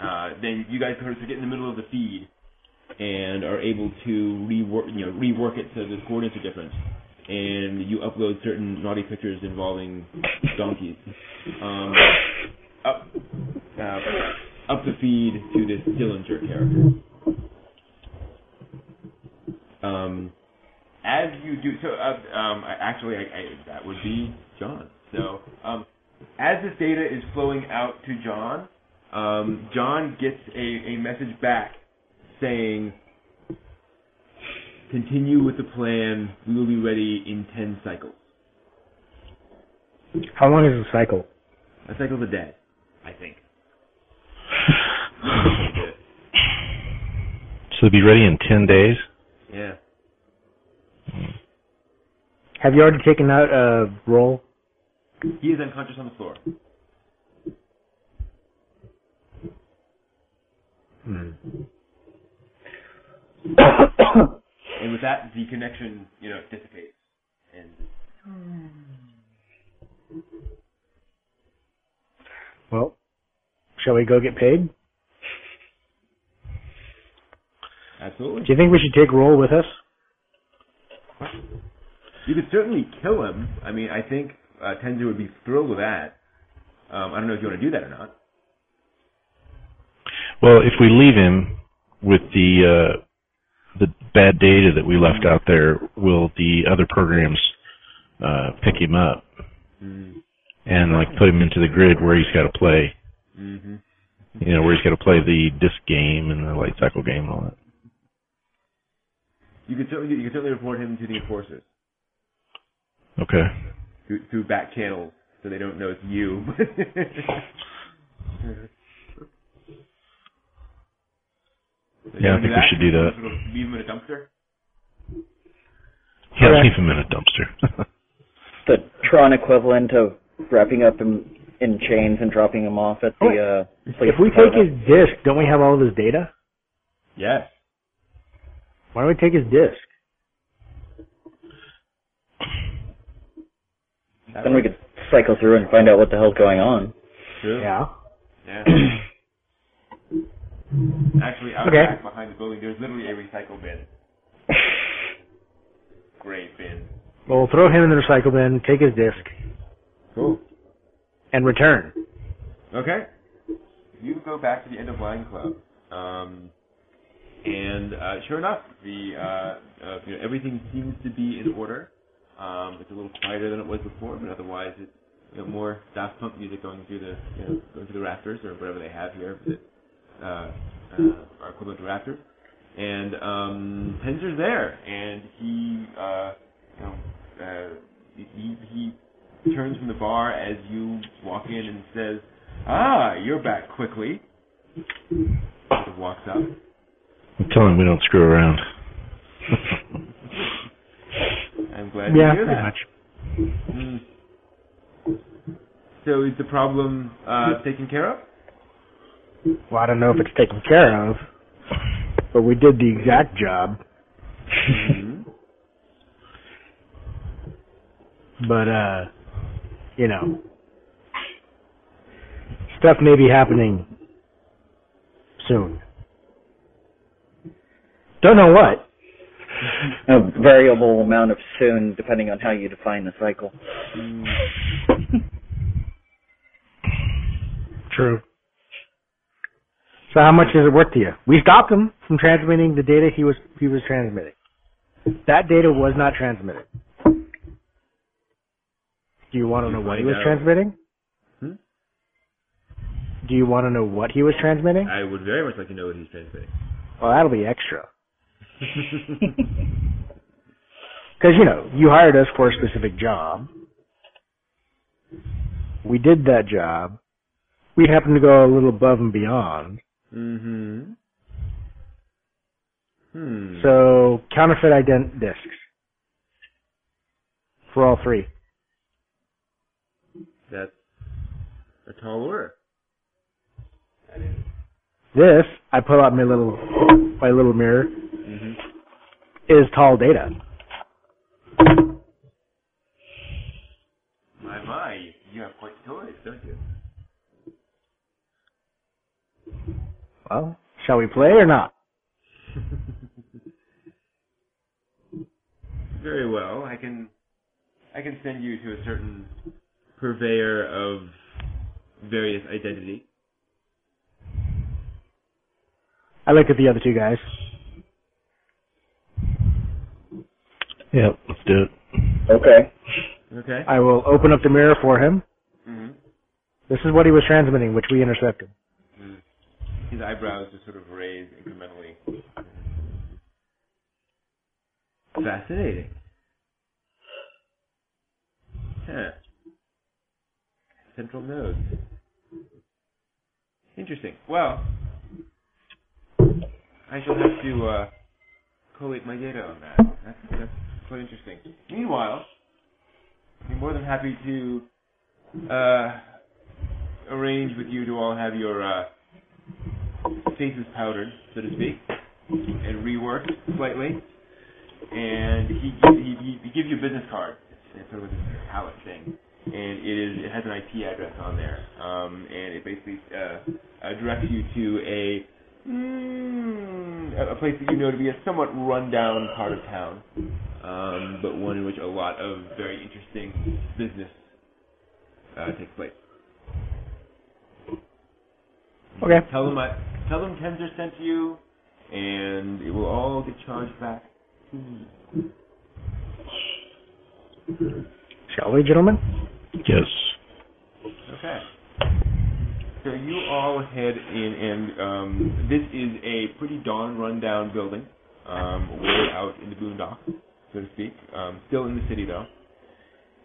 [SPEAKER 1] uh, then you guys sort of get in the middle of the feed and are able to rework you know rework it so the coordinates are different, and you upload certain naughty involving donkeys um, up uh, up the feed to this Dillinger character. Um, as you do so, uh, um, actually, I, I, that would be John. So, um, as this data is flowing out to John, um, John gets a, a message back saying, "Continue with the plan. We will be ready in ten cycles.
[SPEAKER 4] How long is the cycle?
[SPEAKER 1] A cycle's a day, I think."
[SPEAKER 3] So be ready in 10 days?
[SPEAKER 1] yeah.
[SPEAKER 4] Have you already taken out a roll?
[SPEAKER 1] He is unconscious on the floor.
[SPEAKER 4] Hmm.
[SPEAKER 1] And with that, the connection, you know, dissipates. And
[SPEAKER 4] Well, shall we go get paid?
[SPEAKER 1] absolutely.
[SPEAKER 4] Do you think we should take roll with us?
[SPEAKER 1] You could certainly kill him. I mean, I think uh, Tenzer would be thrilled with that. Um, I don't know if you want to do that or not.
[SPEAKER 3] Well, if we leave him with the uh, the bad data that we left out there, will the other programs uh, pick him up
[SPEAKER 1] Mm.
[SPEAKER 3] and like put him into the grid where he's got to play?
[SPEAKER 1] Mm-hmm.
[SPEAKER 3] You know, where he's got to play the disc game and the light cycle game and all that.
[SPEAKER 1] You can certainly you can certainly report him to the enforcers
[SPEAKER 3] Okay.
[SPEAKER 1] through, through back channels, so they don't know it's you. So
[SPEAKER 3] Yeah, I think we should do that.
[SPEAKER 1] Sort of leave him in a dumpster.
[SPEAKER 3] Yeah,
[SPEAKER 4] Okay.
[SPEAKER 3] leave him in a dumpster.
[SPEAKER 2] the Tron equivalent of wrapping up in, in chains and dropping him off at the uh,
[SPEAKER 4] If we take his disc, don't we have all of his data?
[SPEAKER 1] Yes.
[SPEAKER 4] Why don't we take his disc?
[SPEAKER 1] That
[SPEAKER 2] then we could cycle through and find out what the hell's going on.
[SPEAKER 1] True.
[SPEAKER 4] Yeah.
[SPEAKER 1] Yeah. Actually, out
[SPEAKER 4] Okay.
[SPEAKER 1] back behind the building, there's literally a recycle bin. Great bin.
[SPEAKER 4] Well, we'll throw him in the recycle bin, take his disc,
[SPEAKER 1] Cool.
[SPEAKER 4] and return.
[SPEAKER 1] Okay. You go back to the end of line club, um, and uh, sure enough, the uh, uh, you know, everything seems to be in order. Um, it's a little quieter than it was before, but otherwise it's you know, more Daft Punk music going through the you know, going through the rafters or whatever they have here that uh, uh, are equivalent to rafters. And um, Tenzer's there, and he uh, know uh, he he turns from the bar as you walk in and says, "Ah, you're back quickly." Sort of walks up.
[SPEAKER 3] Tell him we don't screw around.
[SPEAKER 1] I'm glad
[SPEAKER 4] Yeah,
[SPEAKER 1] to hear that.
[SPEAKER 4] much.
[SPEAKER 1] Mm. so is the problem uh, taken care of?
[SPEAKER 4] Well, I don't know if it's taken care of, but we did the exact job. But uh, you know, stuff may be happening soon. Don't know what.
[SPEAKER 2] A variable amount of soon, depending on how you define the cycle.
[SPEAKER 4] True. So how much is it worth to you? We stopped him from transmitting the data he was he was transmitting. That data was not transmitted. Do you want to know what he was
[SPEAKER 1] out.
[SPEAKER 4] transmitting?
[SPEAKER 1] Hmm?
[SPEAKER 4] Do you want to know what he was transmitting?
[SPEAKER 1] I would very much like to know what he's transmitting.
[SPEAKER 4] Well, that'll be extra. Because, you know, you hired us for a specific job. We did that job. We happened to go a little above and beyond.
[SPEAKER 1] mm-hmm. Hmm.
[SPEAKER 4] So, counterfeit ident discs. For all three.
[SPEAKER 1] That's a tall order.
[SPEAKER 4] This, I pull out my little, my little mirror,
[SPEAKER 1] Mm-hmm.
[SPEAKER 4] is tall data.
[SPEAKER 1] My, my, you have quite toys, don't you?
[SPEAKER 4] Well, shall we play or not?
[SPEAKER 1] Very well. I can, I can send you to a certain purveyor of various identity.
[SPEAKER 4] I look at the other two guys.
[SPEAKER 3] Yep, let's do it.
[SPEAKER 2] Okay.
[SPEAKER 1] Okay.
[SPEAKER 4] I will open up the mirror for him.
[SPEAKER 1] Mm-hmm.
[SPEAKER 4] This is what he was transmitting, which we intercepted.
[SPEAKER 1] His eyebrows just sort of raise incrementally. Fascinating. Huh. Central node. Interesting. Well, I shall have to uh, collate my data on that. That's, that's quite interesting. Meanwhile, I'd be more than happy to uh, arrange with you to all have your uh, faces powdered, so to speak, and reworked slightly. And he he, he, he gives you a business card. It's sort of a palette thing, and it is it has an IP address on there, um, and it basically uh, directs you to a mm, a- place that you know to be a somewhat rundown part of town, um, but one in which a lot of very interesting business uh, takes place.
[SPEAKER 4] Okay.
[SPEAKER 1] Tell them I, tell them Tenzer sent to you, and it will all get charged back.
[SPEAKER 4] Shall we, gentlemen?
[SPEAKER 3] Yes.
[SPEAKER 1] Okay. So you all head in, and um, this is a pretty darn rundown building, um, way out in the boondocks, so to speak. Um, still in the city though,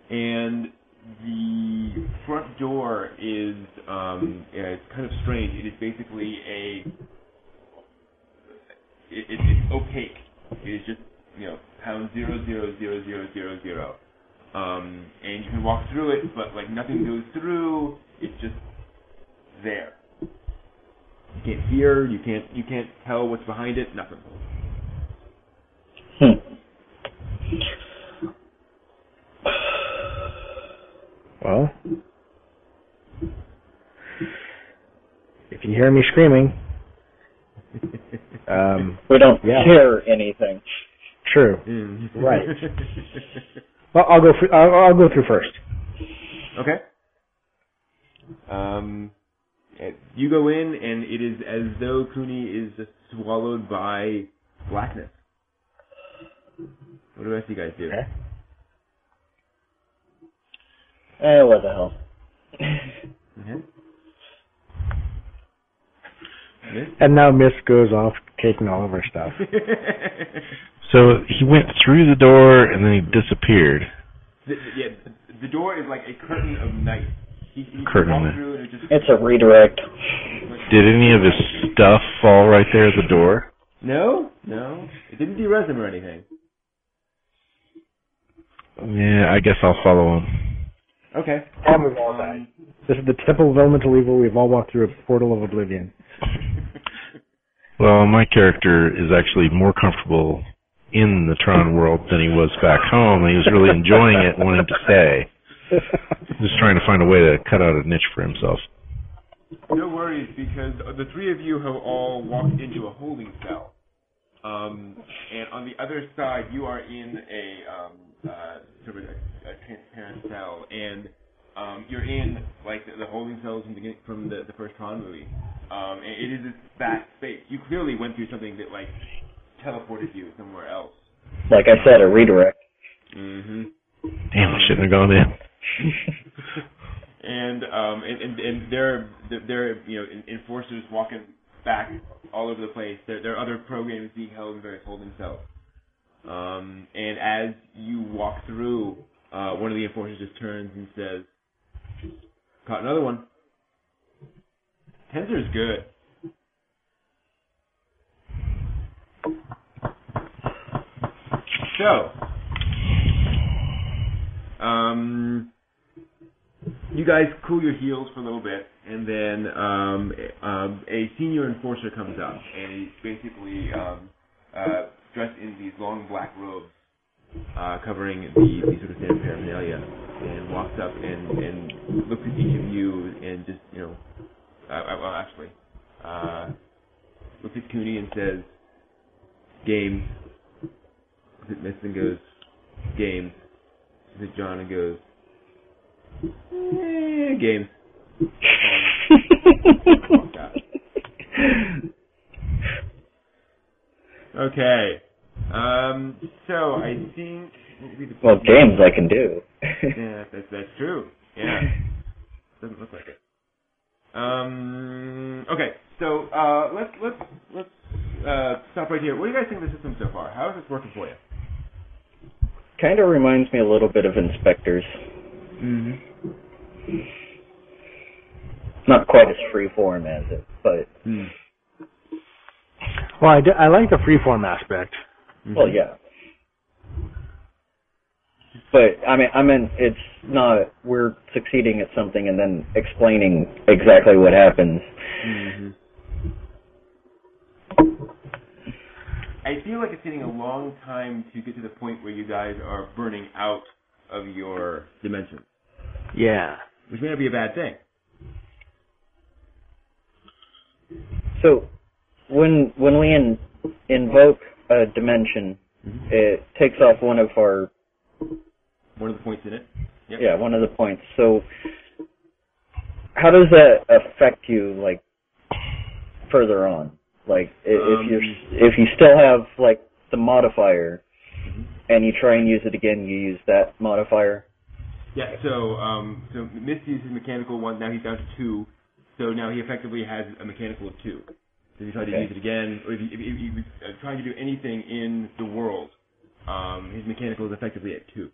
[SPEAKER 1] and the front door is um, yeah, it's kind of strange. It is basically a it, it, it's opaque. It is just you know pound zero zero zero zero zero zero. Um, and you can walk through it, but like nothing goes through. It's just there. You can't hear. You can't. You can't tell what's behind it. Nothing.
[SPEAKER 2] Hmm.
[SPEAKER 4] Well, if you hear me screaming, um,
[SPEAKER 2] We don't
[SPEAKER 4] Yeah.
[SPEAKER 2] hear anything.
[SPEAKER 4] true.
[SPEAKER 1] Mm.
[SPEAKER 4] Right. Well, I'll go. Through, I'll, I'll go through first.
[SPEAKER 1] okay. Um, you go in, and it is as though Cooney is just swallowed by blackness. What do the rest of you guys do?
[SPEAKER 4] Okay.
[SPEAKER 2] Eh, what the hell.
[SPEAKER 1] Mhm.
[SPEAKER 4] And now Mist goes off taking all of our stuff.
[SPEAKER 3] So he went through the door and then he disappeared.
[SPEAKER 1] The, yeah, the door is like a curtain of night. He, he
[SPEAKER 3] Curtain of night.
[SPEAKER 1] it just.
[SPEAKER 2] It's a redirect.
[SPEAKER 3] Did any of his stuff fall right there at the door?
[SPEAKER 1] No, no, it didn't derez him or anything.
[SPEAKER 3] Yeah, I guess I'll follow him.
[SPEAKER 1] Okay.
[SPEAKER 4] And we've all died. This is the temple of elemental evil. We've all walked through a portal of oblivion.
[SPEAKER 3] Well, my character is actually more comfortable in the Tron world than he was back home. And he was really enjoying it, wanting to stay. Just trying to find a way to cut out a niche for himself.
[SPEAKER 1] No worries, because the three of you have all walked into a holding cell. Um, and on the other side, you are in a um, uh, sort of a, a transparent cell, and um, you're in like the, the holding cells from the, from the, the first Tron movie. Um, it is this vast space. You clearly went through something that like teleported you somewhere else.
[SPEAKER 2] Like I said, a redirect.
[SPEAKER 1] Mm-hmm.
[SPEAKER 3] Damn, I shouldn't have gone in.
[SPEAKER 1] and um and and, and there there are you know enforcers walking back all over the place. There there are other programs being held in various holding cells. Um, and as you walk through, uh, one of the enforcers just turns and says, "Caught another one." Tenzer's good. So, um, you guys cool your heels for a little bit, and then um, um, a senior enforcer comes up, and he's basically um, uh, dressed in these long black robes uh, covering the, the sort of standard paraphernalia, and walks up and, and looks at each of you and just, you know, uh, uh well, actually, uh, looks at Cooney and says, "Games." Looks at Mist and goes, "Games." Looks at John and goes, eh, "Games." Okay. Um, so I think what would be the
[SPEAKER 2] well, games I can do.
[SPEAKER 1] yeah, that's that's true. Yeah, doesn't look like it. Um. Okay. So uh, let's let's let's uh, stop right here. What do you guys think of the system so far? How is this working for you?
[SPEAKER 2] Kind of reminds me a little bit of InSpectres.
[SPEAKER 1] Mm-hmm.
[SPEAKER 2] Not quite as freeform as it, but
[SPEAKER 1] Hmm.
[SPEAKER 4] Well, I, do, I like the freeform aspect.
[SPEAKER 2] well, yeah. But I mean, I mean, it's not we're succeeding at something and then explaining exactly what happens.
[SPEAKER 1] Mm-hmm. I feel like it's taking a long time to get to the point where you guys are burning out of your dimension,
[SPEAKER 4] Yeah.
[SPEAKER 1] which may not be a bad thing.
[SPEAKER 2] So when when we in, invoke a dimension, mm-hmm. it takes off one of our
[SPEAKER 1] One of the points in it. Yep.
[SPEAKER 2] yeah one of the points. So how does that affect you like further on? Like i
[SPEAKER 1] Um,
[SPEAKER 2] if you if you still have like the modifier and you try and use it again, you use that modifier.
[SPEAKER 1] Yeah, so um, so Misty's his mechanical one. Now he's down to two. So now he effectively has a mechanical of two. So if you try to use it again, or if you, if you, if you uh, trying to do anything in the world, um, his mechanical is effectively at two.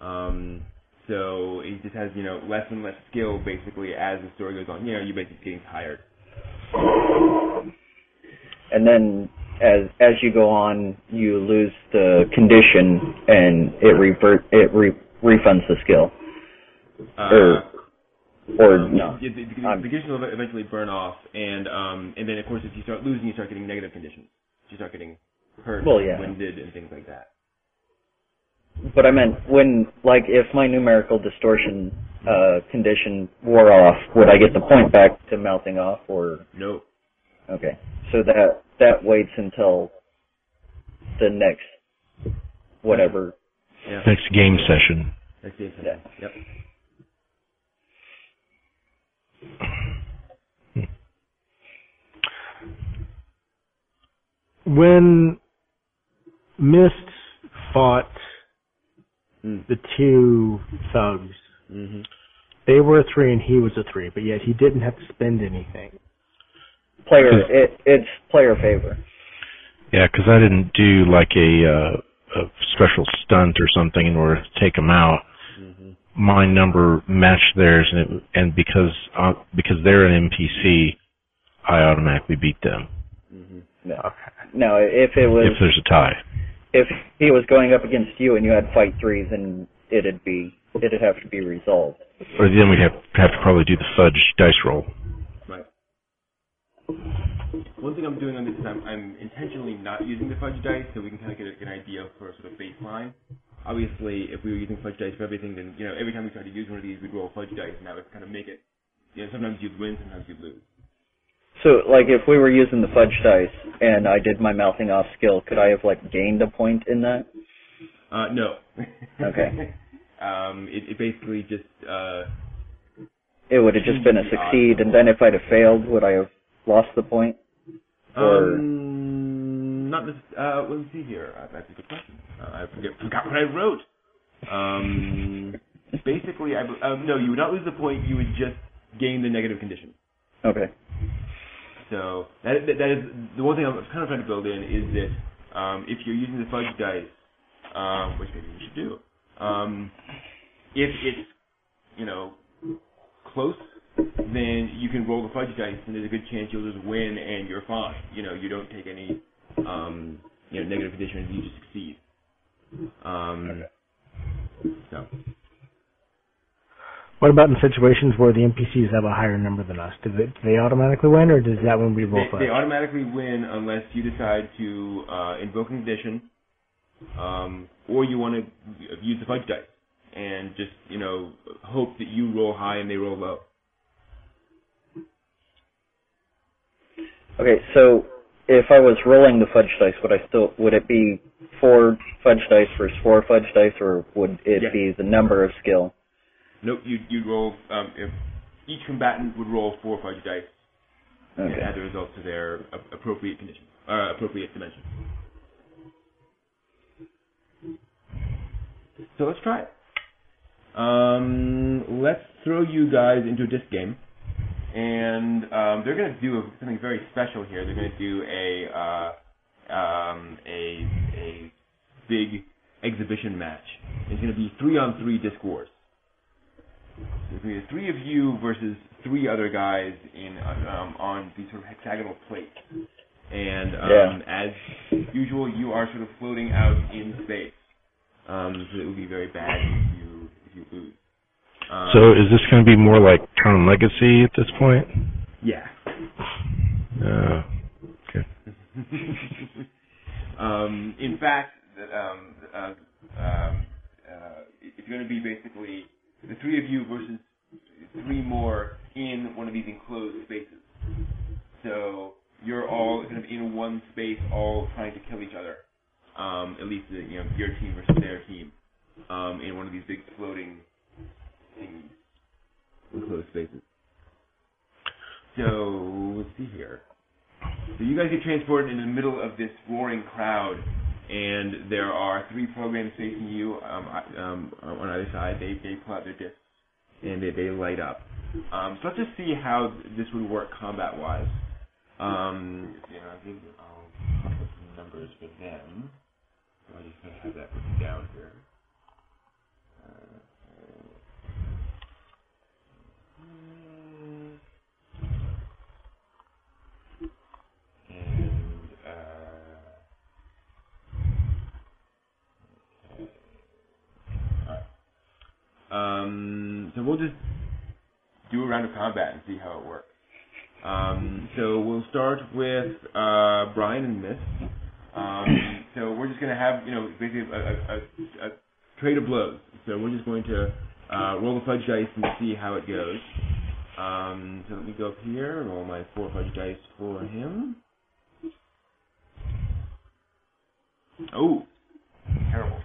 [SPEAKER 1] Um, so he just has you know less and less skill basically as the story goes on. You know, you're basically getting tired.
[SPEAKER 2] And then as as you go on, you lose the condition and it revert it re, refunds the skill.
[SPEAKER 1] Uh,
[SPEAKER 2] Or- Or
[SPEAKER 1] um,
[SPEAKER 2] no.
[SPEAKER 1] The, the, the
[SPEAKER 2] I'm-
[SPEAKER 1] conditions will eventually burn off, and um, and then of course if you start losing, you start getting negative conditions. You start getting hurt,
[SPEAKER 2] Well, yeah.
[SPEAKER 1] winded, and things like that.
[SPEAKER 2] But I meant when, like, if my numerical distortion uh, condition wore off, would I get the point back to melting off, or
[SPEAKER 1] No.
[SPEAKER 2] Okay? So that that waits until the next whatever.
[SPEAKER 1] Yeah.
[SPEAKER 3] Next game session.
[SPEAKER 1] That's the
[SPEAKER 2] Yeah.
[SPEAKER 1] Yep.
[SPEAKER 4] When Mist fought
[SPEAKER 1] Mm.
[SPEAKER 4] the two thugs,
[SPEAKER 1] Mm-hmm.
[SPEAKER 4] they were a three and he was a three, but yet he didn't have to spend anything.
[SPEAKER 2] Player, it, it's player favor.
[SPEAKER 3] Yeah, because I didn't do like a, uh, a special stunt or something in order to take them out.
[SPEAKER 1] Mm-hmm.
[SPEAKER 3] My number matched theirs, and it, and because uh, because they're an NPC, I automatically beat them
[SPEAKER 1] Mm-hmm.
[SPEAKER 2] No,
[SPEAKER 4] Okay.
[SPEAKER 2] no. If it was
[SPEAKER 3] if there's a tie.
[SPEAKER 2] if he was going up against you and you had fight three, then it'd be it'd have to be resolved.
[SPEAKER 3] or then we'd have have to probably do the fudge dice roll.
[SPEAKER 1] One thing I'm doing on this is I'm, I'm intentionally not using the fudge dice so we can kind of get a, an idea for a sort of baseline. Obviously, if we were using fudge dice for everything, then you know every time we tried to use one of these, we'd roll fudge dice, and that would kind of make it. You know, sometimes you'd win, sometimes you'd lose.
[SPEAKER 2] So, like, if we were using the fudge dice and I did my mouthing off skill, could I have like gained a point in that?
[SPEAKER 1] Uh, no.
[SPEAKER 2] Okay.
[SPEAKER 1] um, it, it basically just uh,
[SPEAKER 2] It would have just been a succeed, and then if I'd have failed, would I have lost the point? Or-
[SPEAKER 1] Um, not this. Uh, let me see here. Uh, that's a good question. Uh, I forget, forgot what I wrote. Um, basically, I um, no, you would not lose the point. You would just gain the negative condition.
[SPEAKER 2] Okay.
[SPEAKER 1] So that, that is the one thing I'm kind of trying to build in is that um, if you're using the fudge dice, um, which maybe we should do, um, if it's you know close, then you can roll the fudge dice, and there's a good chance you'll just win and you're fine. You know, you don't take any um, you know negative conditions, you just succeed. Um, so
[SPEAKER 4] What about in situations where the NPCs have a higher number than us? Do they, do they automatically win, or does that when we roll
[SPEAKER 1] they,
[SPEAKER 4] fudge?
[SPEAKER 1] they automatically win unless you decide to uh, invoke an condition, um, or you want to use the fudge dice and just you know hope that you roll high and they roll low.
[SPEAKER 2] Okay, so if I was rolling the fudge dice, would I still would it be four fudge dice versus four fudge dice, or would it
[SPEAKER 1] Yes.
[SPEAKER 2] be the number of skill?
[SPEAKER 1] Nope, you'd, you'd roll um, if each combatant would roll four fudge dice and
[SPEAKER 2] Okay.
[SPEAKER 1] add the results to their appropriate condition, uh, appropriate dimension. So let's try it. Um, let's throw you guys into a disc game, and um, they're going to do something very special here. They're going to do a uh, um, a a big exhibition match. It's going to be three on three disc wars. There's going to be three of you versus three other guys in um, on these sort of hexagonal plates. And um, as usual, you are sort of floating out in space. Um, so it would be very bad if you if you lose. Um,
[SPEAKER 3] So is this going to be more like Tron Legacy at this point?
[SPEAKER 1] yeah.
[SPEAKER 3] Uh, okay.
[SPEAKER 1] um, in fact, um, uh, um, uh, it's going to be basically the three of you versus three more in one of these enclosed spaces. So you're all kind of in one space, all trying to kill each other. Um, at least the, you know your team versus their team um, in one of these big floating thingies, enclosed spaces. So let's see here. So you guys get transported in the middle of this roaring crowd, and there are three programs facing you um, um, on either side. They they pull out their discs and they, they light up. Um, so let's just see how this would work combat wise. Um, you know, I'll give I'll with some numbers for them. So I just of have that written down here. Uh, and uh, okay. Alright. Um, so we'll just do a round of combat and see how it works. Um, so we'll start with uh, Brian and Mist. Um, so we're just going to have, you know, basically a, a, a, a trade of blows. So we're just going to uh, roll the fudge dice and see how it goes. Um, so let me go up here, and roll my four fudge dice for him. Oh, terrible.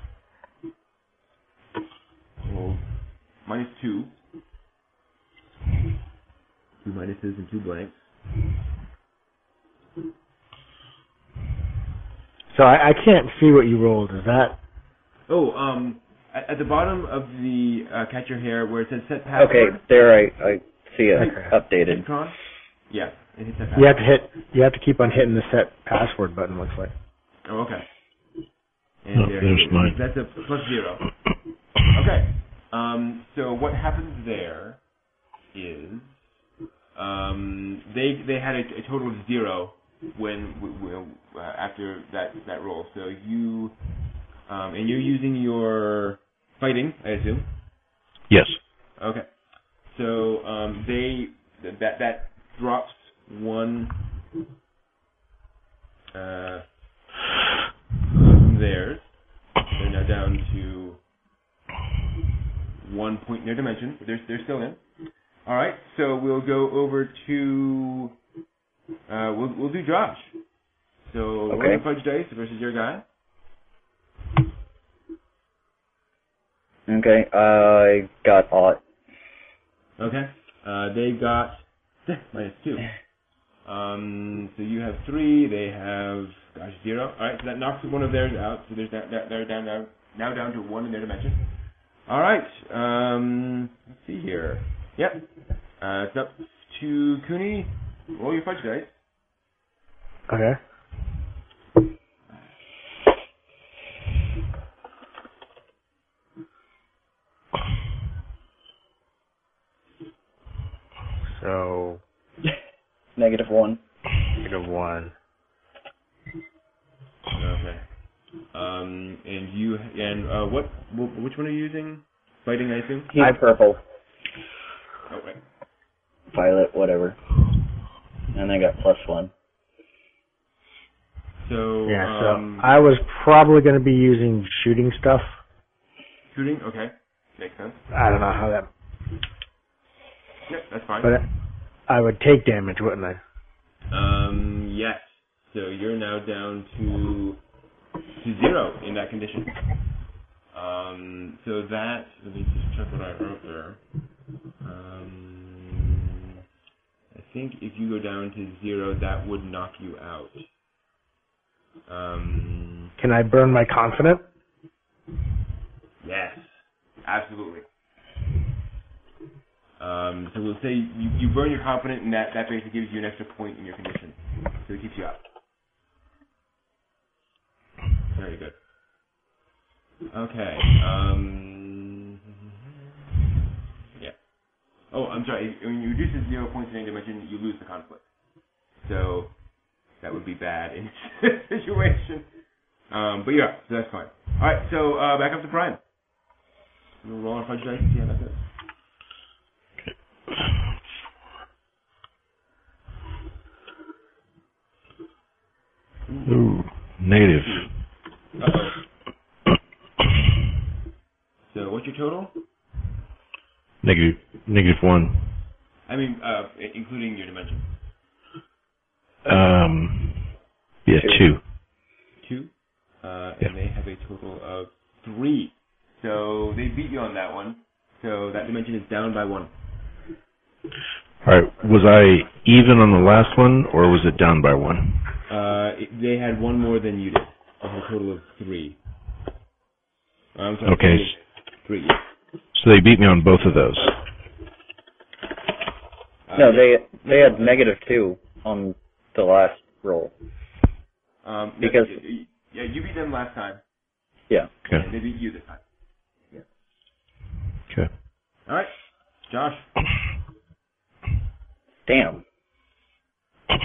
[SPEAKER 1] Roll minus two. Two minuses and two blanks.
[SPEAKER 4] So I, I can't see what you rolled. Is that
[SPEAKER 1] Oh, um, at, at the bottom of the uh, Catch Your Hare where it says set password.
[SPEAKER 2] Okay, there I I see it
[SPEAKER 4] Okay.
[SPEAKER 2] updated.
[SPEAKER 1] Tron? Yeah, it hits
[SPEAKER 4] you have to hit? You have to keep on hitting the set password button. Looks like.
[SPEAKER 1] Oh, okay. And
[SPEAKER 3] Oh,
[SPEAKER 1] there
[SPEAKER 3] there's mine.
[SPEAKER 1] That's a plus zero. Okay. Um, so what happens there is um, they they had a, a total of zero when w- w- uh, after that that roll. So you um, and you're using your fighting, I assume.
[SPEAKER 3] Yes.
[SPEAKER 1] Okay. So um, they that that drops one uh, theirs. They're now down to one point in their dimension. They're they're still in. All right. So we'll go over to uh, we'll we'll do Josh. So roll
[SPEAKER 2] Okay.
[SPEAKER 1] your fudge dice versus your guy.
[SPEAKER 2] Okay, I got aught.
[SPEAKER 1] Okay. Uh, they got minus two. Um, so you have three. They have gosh zero. All right. So that knocks one of theirs out. So there's that, that they're down now now down to one in their dimension. All right. Um, let's see here. Yep. Uh, it's up to Cooney. Roll your fudge dice.
[SPEAKER 4] Okay. So
[SPEAKER 2] Negative one.
[SPEAKER 4] negative one.
[SPEAKER 1] Okay. Um, and you and uh, what? wh- Which one are you using? Fighting, I assume.
[SPEAKER 2] He's purple,
[SPEAKER 1] Oh wait.
[SPEAKER 2] violet, whatever. And I got plus one.
[SPEAKER 1] So
[SPEAKER 4] Yeah. So
[SPEAKER 1] um,
[SPEAKER 4] I was probably going to be using shooting stuff.
[SPEAKER 1] shooting. Okay, makes sense.
[SPEAKER 4] I don't know how that,
[SPEAKER 1] Yep, that's fine.
[SPEAKER 4] but I would take damage, wouldn't I?
[SPEAKER 1] Um, yes. So you're now down to to zero in that condition. Um, so that let me just check what I wrote there. Um, I think if you go down to zero, that would knock you out. Um,
[SPEAKER 4] Can I burn my confident?
[SPEAKER 1] yes, absolutely. Um, so we'll say you, you burn your confident, and that, that basically gives you an extra point in your condition. So it keeps you up. Very good. Okay. Um, yeah. Oh, I'm sorry. When you reduce it to zero points in any dimension, you lose the conflict. So that would be bad in this situation. Um, but yeah, so that's fine. All right. So uh, back up to Prime. We'll roll our fudge dice and see how that goes.
[SPEAKER 3] Ooh, negative.
[SPEAKER 1] What's your total?
[SPEAKER 3] Negative, negative one.
[SPEAKER 1] I mean, uh, including your dimension.
[SPEAKER 3] Um, yeah, two.
[SPEAKER 1] Two. Uh,
[SPEAKER 3] Yeah.
[SPEAKER 1] and they have a total of three. So they beat you on that one. So that dimension is down by one.
[SPEAKER 3] All right, was I even on the last one, or was it down by one?
[SPEAKER 1] Uh, it, they had one more than you did. A total of three. I'm sorry.
[SPEAKER 3] Okay.
[SPEAKER 1] Three. Three.
[SPEAKER 3] So they beat me on both of those.
[SPEAKER 1] Uh,
[SPEAKER 2] No, they they had negative two on the last roll.
[SPEAKER 1] um,
[SPEAKER 2] because-
[SPEAKER 1] y- y- yeah, you beat them last time,
[SPEAKER 2] Yeah.
[SPEAKER 3] Okay.
[SPEAKER 1] and they beat you this time. Yeah.
[SPEAKER 3] Okay.
[SPEAKER 1] All right, Josh.
[SPEAKER 2] Damn.
[SPEAKER 1] I-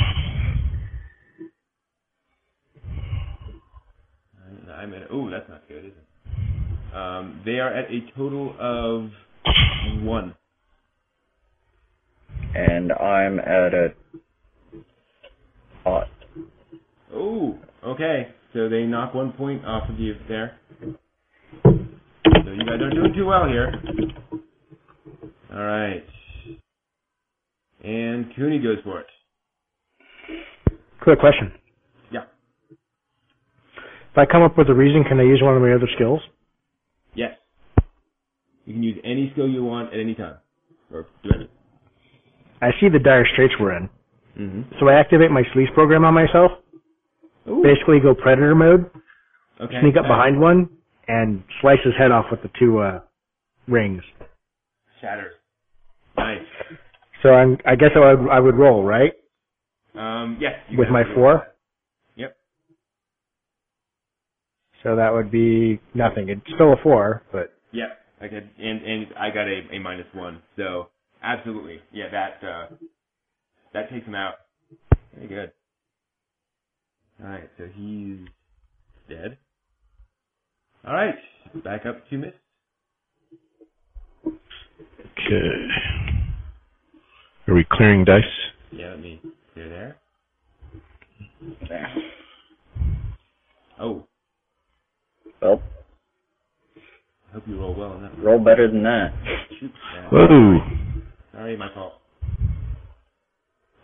[SPEAKER 1] I'm at. Oh, that's not good, is it? Um, they are at a total of one.
[SPEAKER 2] And I'm at a aught.
[SPEAKER 1] Oh, okay. So they knock one point off of you there. So you guys aren't doing too well here. All right. And Cooney goes for it.
[SPEAKER 4] Quick question.
[SPEAKER 1] Yeah.
[SPEAKER 4] If I come up with a reason, can I use one of my other skills?
[SPEAKER 1] You can use any skill you want at any time, or do any.
[SPEAKER 4] I see the dire straits we're in.
[SPEAKER 1] Mm-hmm.
[SPEAKER 4] So I activate my sleaze program on myself,
[SPEAKER 1] Ooh.
[SPEAKER 4] basically go predator mode,
[SPEAKER 1] Okay.
[SPEAKER 4] sneak up behind one, and slice his head off with the two uh, rings.
[SPEAKER 1] Shatters. Nice.
[SPEAKER 4] So I'm, I guess I would, I would roll, right?
[SPEAKER 1] Um. Yes.
[SPEAKER 4] With my four?
[SPEAKER 1] Yep.
[SPEAKER 4] So that would be nothing. It's still a four, but
[SPEAKER 1] Yep. I could, and and I got a, a minus one. So absolutely, yeah. That uh, that takes him out. Very good. All right. So he's dead. All right. Back up to Mist.
[SPEAKER 3] Okay. Are we clearing dice?
[SPEAKER 1] Yeah, let me clear there.
[SPEAKER 2] There.
[SPEAKER 1] Oh,
[SPEAKER 2] Well,
[SPEAKER 1] I hope you roll well on that.
[SPEAKER 2] roll better than that.
[SPEAKER 1] Shoot. Yeah.
[SPEAKER 3] Whoa!
[SPEAKER 1] Sorry, my fault.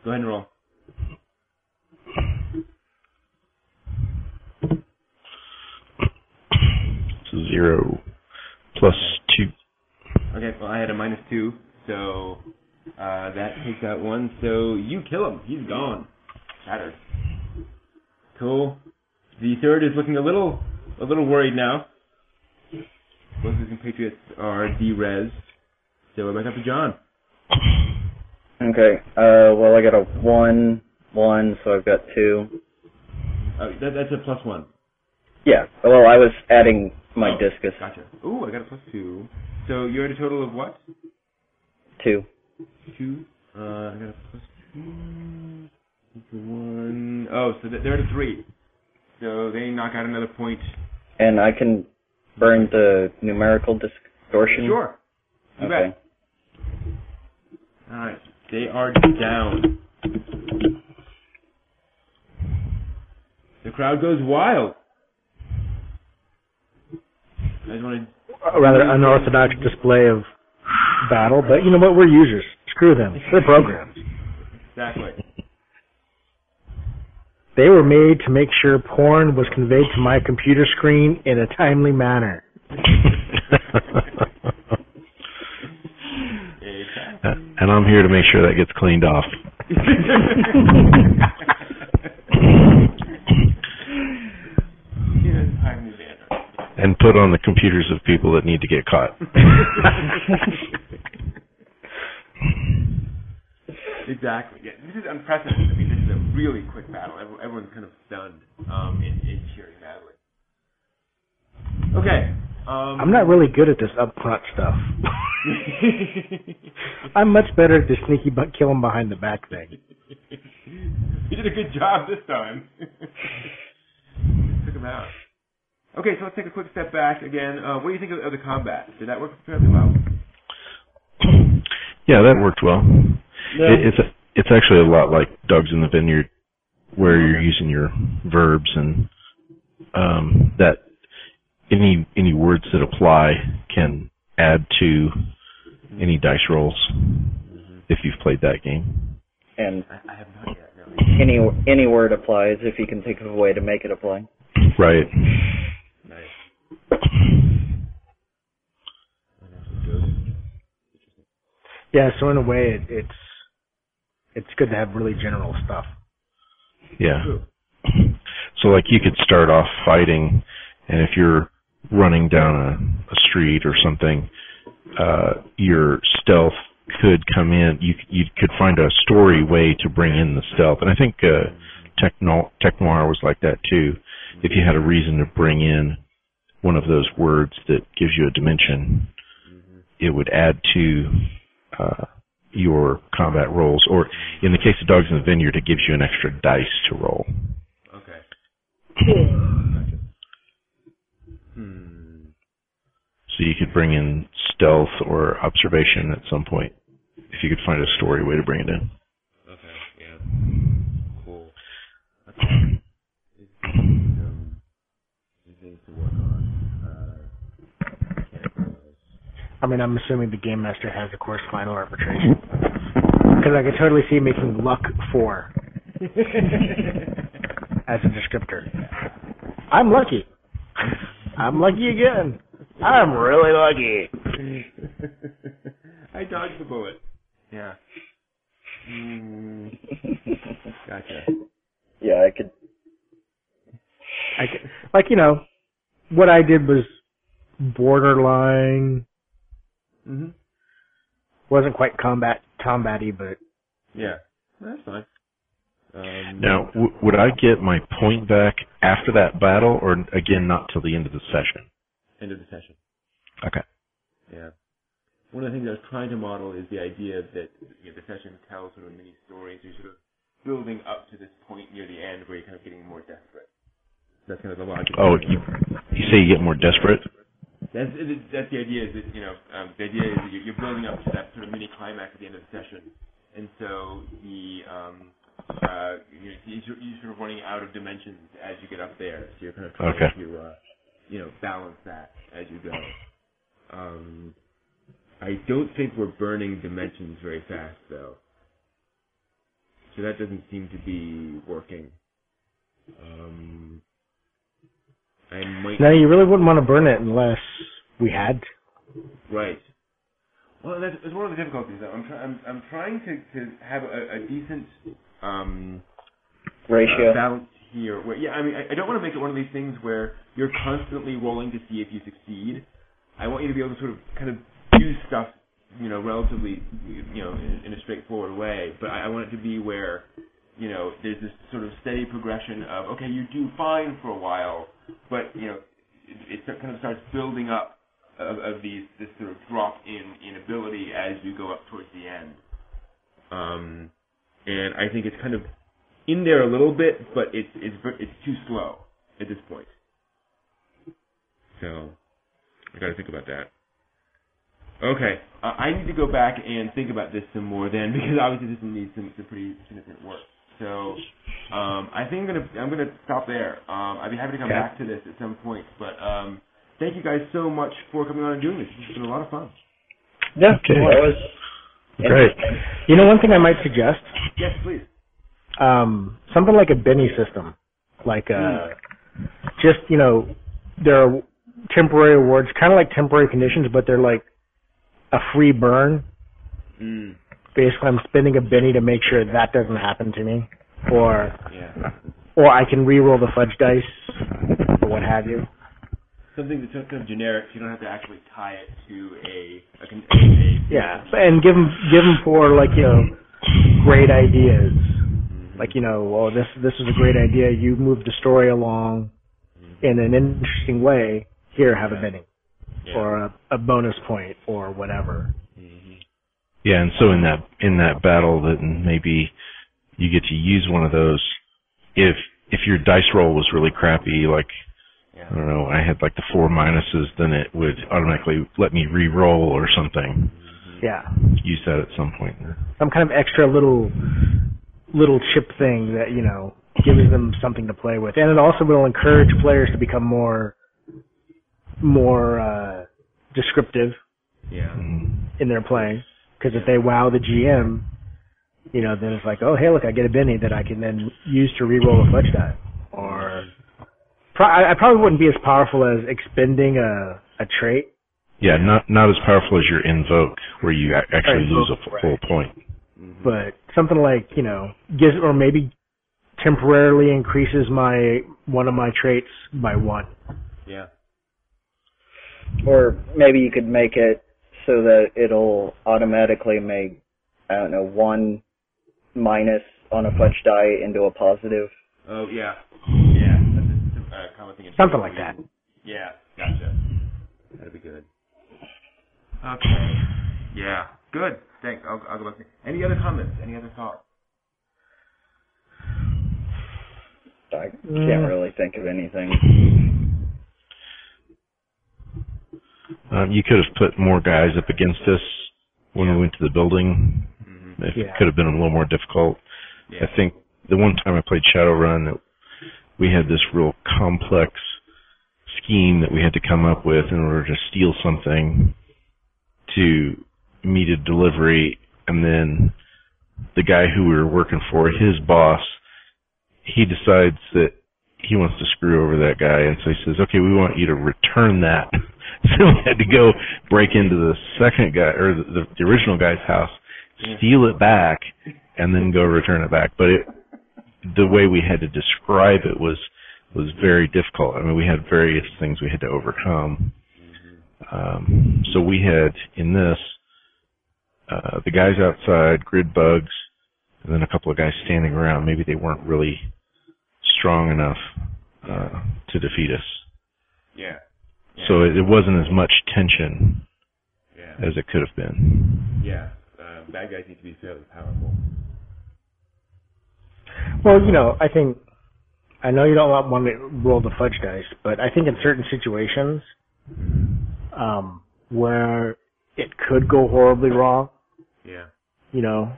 [SPEAKER 1] Go ahead and roll.
[SPEAKER 3] So zero plus two.
[SPEAKER 1] Okay, well I had a minus two, so uh, that takes out one. So you kill him. He's gone. Shattered. Cool. The third is looking a little, a little worried now. Both his compatriots are de-res. So we're back up to John.
[SPEAKER 2] Okay. Uh, well, I got a one, one, so I've got two.
[SPEAKER 1] Uh, that, that's a plus one.
[SPEAKER 2] Yeah. Well, I was adding my
[SPEAKER 1] Oh,
[SPEAKER 2] discus.
[SPEAKER 1] Gotcha. Ooh, I got a plus two. So you're at a total of what?
[SPEAKER 2] Two.
[SPEAKER 1] Two. Uh, I got a plus two. One. Oh, so they're at a three. So they knock out another point.
[SPEAKER 2] And I can burn the numerical distortion.
[SPEAKER 1] Sure. You
[SPEAKER 2] Okay.
[SPEAKER 1] bet. All right. They are down. The crowd goes wild. I just want
[SPEAKER 4] A rather unorthodox display of battle, but you know what? We're users. Screw them. They're programs.
[SPEAKER 1] exactly.
[SPEAKER 4] They were made to make sure porn was conveyed to my computer screen in a timely manner.
[SPEAKER 3] and I'm here to make sure that gets cleaned off.
[SPEAKER 1] In a timely manner.
[SPEAKER 3] And put on the computers of people that need to get caught.
[SPEAKER 1] Exactly. Yeah, this is unprecedented. I mean, this is a really quick battle. Everyone's kind of stunned um, in, in cheering madly. Okay. Um,
[SPEAKER 4] I'm not really good at this upfront stuff. I'm much better at the sneaky but kill 'em behind the back thing.
[SPEAKER 1] you did a good job this time. Took him out. Okay, so let's take a quick step back again. Uh, what do you think of, of the combat? Did that work fairly well?
[SPEAKER 3] Yeah, that worked well. It, it's a, it's actually a lot like Dogs in the Vineyard, where you're using your verbs and um, that any any words that apply can add to any dice rolls if you've played that game.
[SPEAKER 2] And
[SPEAKER 1] I, I have not yet. No.
[SPEAKER 2] any any word applies if you can think of a way to make it apply.
[SPEAKER 3] Right.
[SPEAKER 1] Nice.
[SPEAKER 4] Yeah, so in a way, it, it's it's good to have really general stuff.
[SPEAKER 3] Yeah. So like you could start off fighting, and if you're running down a, a street or something, uh, your stealth could come in. You you could find a story way to bring in the stealth, and I think uh, Techno Tech Noir was like that too. If you had a reason to bring in one of those words that gives you a dimension, it would add to uh, your combat rolls. Or in the case of Dogs in the Vineyard, it gives you an extra dice to roll.
[SPEAKER 1] Okay. Gotcha. Hmm.
[SPEAKER 3] So you could bring in stealth or observation at some point if you could find a story way to bring it in.
[SPEAKER 1] Okay. Yeah. Cool. That's awesome. It's, um, it's things to work on. Uh, mechanical-wise.
[SPEAKER 4] I mean, I'm assuming the game master has, of course, final arbitration. Because I could totally see making luck four as a descriptor. I'm lucky. I'm lucky again. I'm really lucky.
[SPEAKER 1] I dodged the bullet. Yeah. Mm, gotcha.
[SPEAKER 2] Yeah, I could.
[SPEAKER 4] I could, like you know, what I did was borderline.
[SPEAKER 1] Hmm
[SPEAKER 4] wasn't quite combat combat-y, but
[SPEAKER 1] Yeah. That's fine. Um,
[SPEAKER 3] Now, w- would I get my point back after that battle, or again not till the end of the session?
[SPEAKER 1] End of the session.
[SPEAKER 3] Okay.
[SPEAKER 1] Yeah. One of the things I was trying to model is the idea that you know, the session tells sort of mini stories. You're sort of building up to this point near the end where you're kind of getting more desperate. That's kind of the logic.
[SPEAKER 3] Oh, you, you say you get more desperate?
[SPEAKER 1] That's that's the idea. Is that you know um, the idea is that you're you're building up to that sort of mini climax at the end of the session, and so the um, uh, you're, you're sort of running out of dimensions as you get up there. So you're kind of trying
[SPEAKER 3] Okay.
[SPEAKER 1] to uh, you know balance that as you go. Um, I don't think we're burning dimensions very fast though, so that doesn't seem to be working. Um, I might
[SPEAKER 4] No, you really wouldn't want to burn it unless we had.
[SPEAKER 1] Right. Well, that's, that's one of the difficulties. Though. I'm, try- I'm I'm trying to to have a, a decent um,
[SPEAKER 2] Ratio.
[SPEAKER 1] uh, balance here. Where, yeah, I mean, I, I don't want to make it one of these things where you're constantly rolling to see if you succeed. I want you to be able to sort of kind of do stuff, you know, relatively, you know, in, in a straightforward way. But I, I want it to be where, you know, there's this sort of steady progression of okay, you do fine for a while, but you know, it, it kind of starts building up of, of these this sort of drop in ability as you go up towards the end. Um, and I think it's kind of in there a little bit, but it's it's it's too slow at this point. So I got to think about that. Okay, uh, I need to go back and think about this some more then, because obviously this needs some, some pretty significant work. So um, I think I'm gonna I'm gonna stop there. Um, I'd be happy to come
[SPEAKER 4] Okay.
[SPEAKER 1] back to this at some point, but um, thank you guys so much for coming on and doing this. It's been a lot of fun.
[SPEAKER 2] Yeah,
[SPEAKER 3] Okay.
[SPEAKER 2] that was
[SPEAKER 4] Great. You know, one thing I might suggest,
[SPEAKER 1] Yes, please.
[SPEAKER 4] um, something like a Benny system, like uh, just you know, there are temporary awards, kind of like temporary conditions, but they're like a free burn.
[SPEAKER 1] Mm,
[SPEAKER 4] Basically, I'm spending a Benny to make sure that doesn't happen to me, or
[SPEAKER 1] yeah.
[SPEAKER 4] or I can re-roll the fudge dice, or what have you.
[SPEAKER 1] Something that's kind of generic. So you don't have to actually tie it to a a, a, a
[SPEAKER 4] Yeah, and give them give them for like you know great ideas. Like you know, oh this this is a great idea. You moved the story along in an interesting way. Here, have a Benny
[SPEAKER 1] Yeah.
[SPEAKER 4] or a, a bonus point or whatever.
[SPEAKER 3] Yeah, and so in that in that battle, then maybe you get to use one of those. If if your dice roll was really crappy, like
[SPEAKER 1] Yeah.
[SPEAKER 3] I don't know, I had like the four minuses, then it would automatically let me re-roll or something.
[SPEAKER 4] Yeah,
[SPEAKER 3] Use that at some point.
[SPEAKER 4] some kind of extra little little chip thing that you know gives them something to play with, and it also will encourage players to become more more uh, descriptive
[SPEAKER 1] Yeah.
[SPEAKER 4] In their playing. Because if they wow the GM, you know, then it's like, oh, hey, look, I get a Benny that I can then use to re-roll a fudge die. Or pro- I, I probably wouldn't be as powerful as expending a a trait.
[SPEAKER 3] Yeah, not not as powerful as your invoke, where you actually
[SPEAKER 4] Right,
[SPEAKER 3] lose a
[SPEAKER 4] right.
[SPEAKER 3] full point.
[SPEAKER 4] But something like you know gives or maybe temporarily increases my one of my traits by one.
[SPEAKER 1] yeah.
[SPEAKER 2] Or maybe you could make it so that it'll automatically make, I don't know, one minus on a fudge die into a positive.
[SPEAKER 1] Oh yeah. Yeah. That's a uh, common thing.
[SPEAKER 4] Something like that.
[SPEAKER 1] Yeah. Gotcha. That'd be good. Okay. Yeah. Good. Thanks. I'll, I'll go back. Any other comments? Any other thoughts?
[SPEAKER 2] I can't really think of anything.
[SPEAKER 3] Um, you could have put more guys up against us when we went to the building.
[SPEAKER 1] Mm-hmm.
[SPEAKER 3] If
[SPEAKER 4] Yeah.
[SPEAKER 3] it could have been a little more difficult.
[SPEAKER 1] Yeah.
[SPEAKER 3] I think the one time I played Shadowrun, it, we had this real complex scheme that we had to come up with in order to steal something to meet a delivery, and then the guy who we were working for, his boss, he decides that he wants to screw over that guy, and so he says, "Okay, we want you to return that." so we had to go break into the second guy or the, the, the original guy's house, steal it back, and then go return it back. But it, the way we had to describe it was was very difficult. I mean, we had various things we had to overcome. Um, so we had in this uh, the guys outside, grid bugs, and then a couple of guys standing around. Maybe they weren't really strong enough uh, to defeat us.
[SPEAKER 1] Yeah. yeah.
[SPEAKER 3] So it, it wasn't as much tension
[SPEAKER 1] Yeah.
[SPEAKER 3] as it could have been.
[SPEAKER 1] Yeah. Uh, bad guys need to be fairly powerful.
[SPEAKER 4] Well, you know, I think I know you don't want to roll the fudge dice, but I think in certain situations um, where it could go horribly wrong,
[SPEAKER 1] Yeah.
[SPEAKER 4] you know,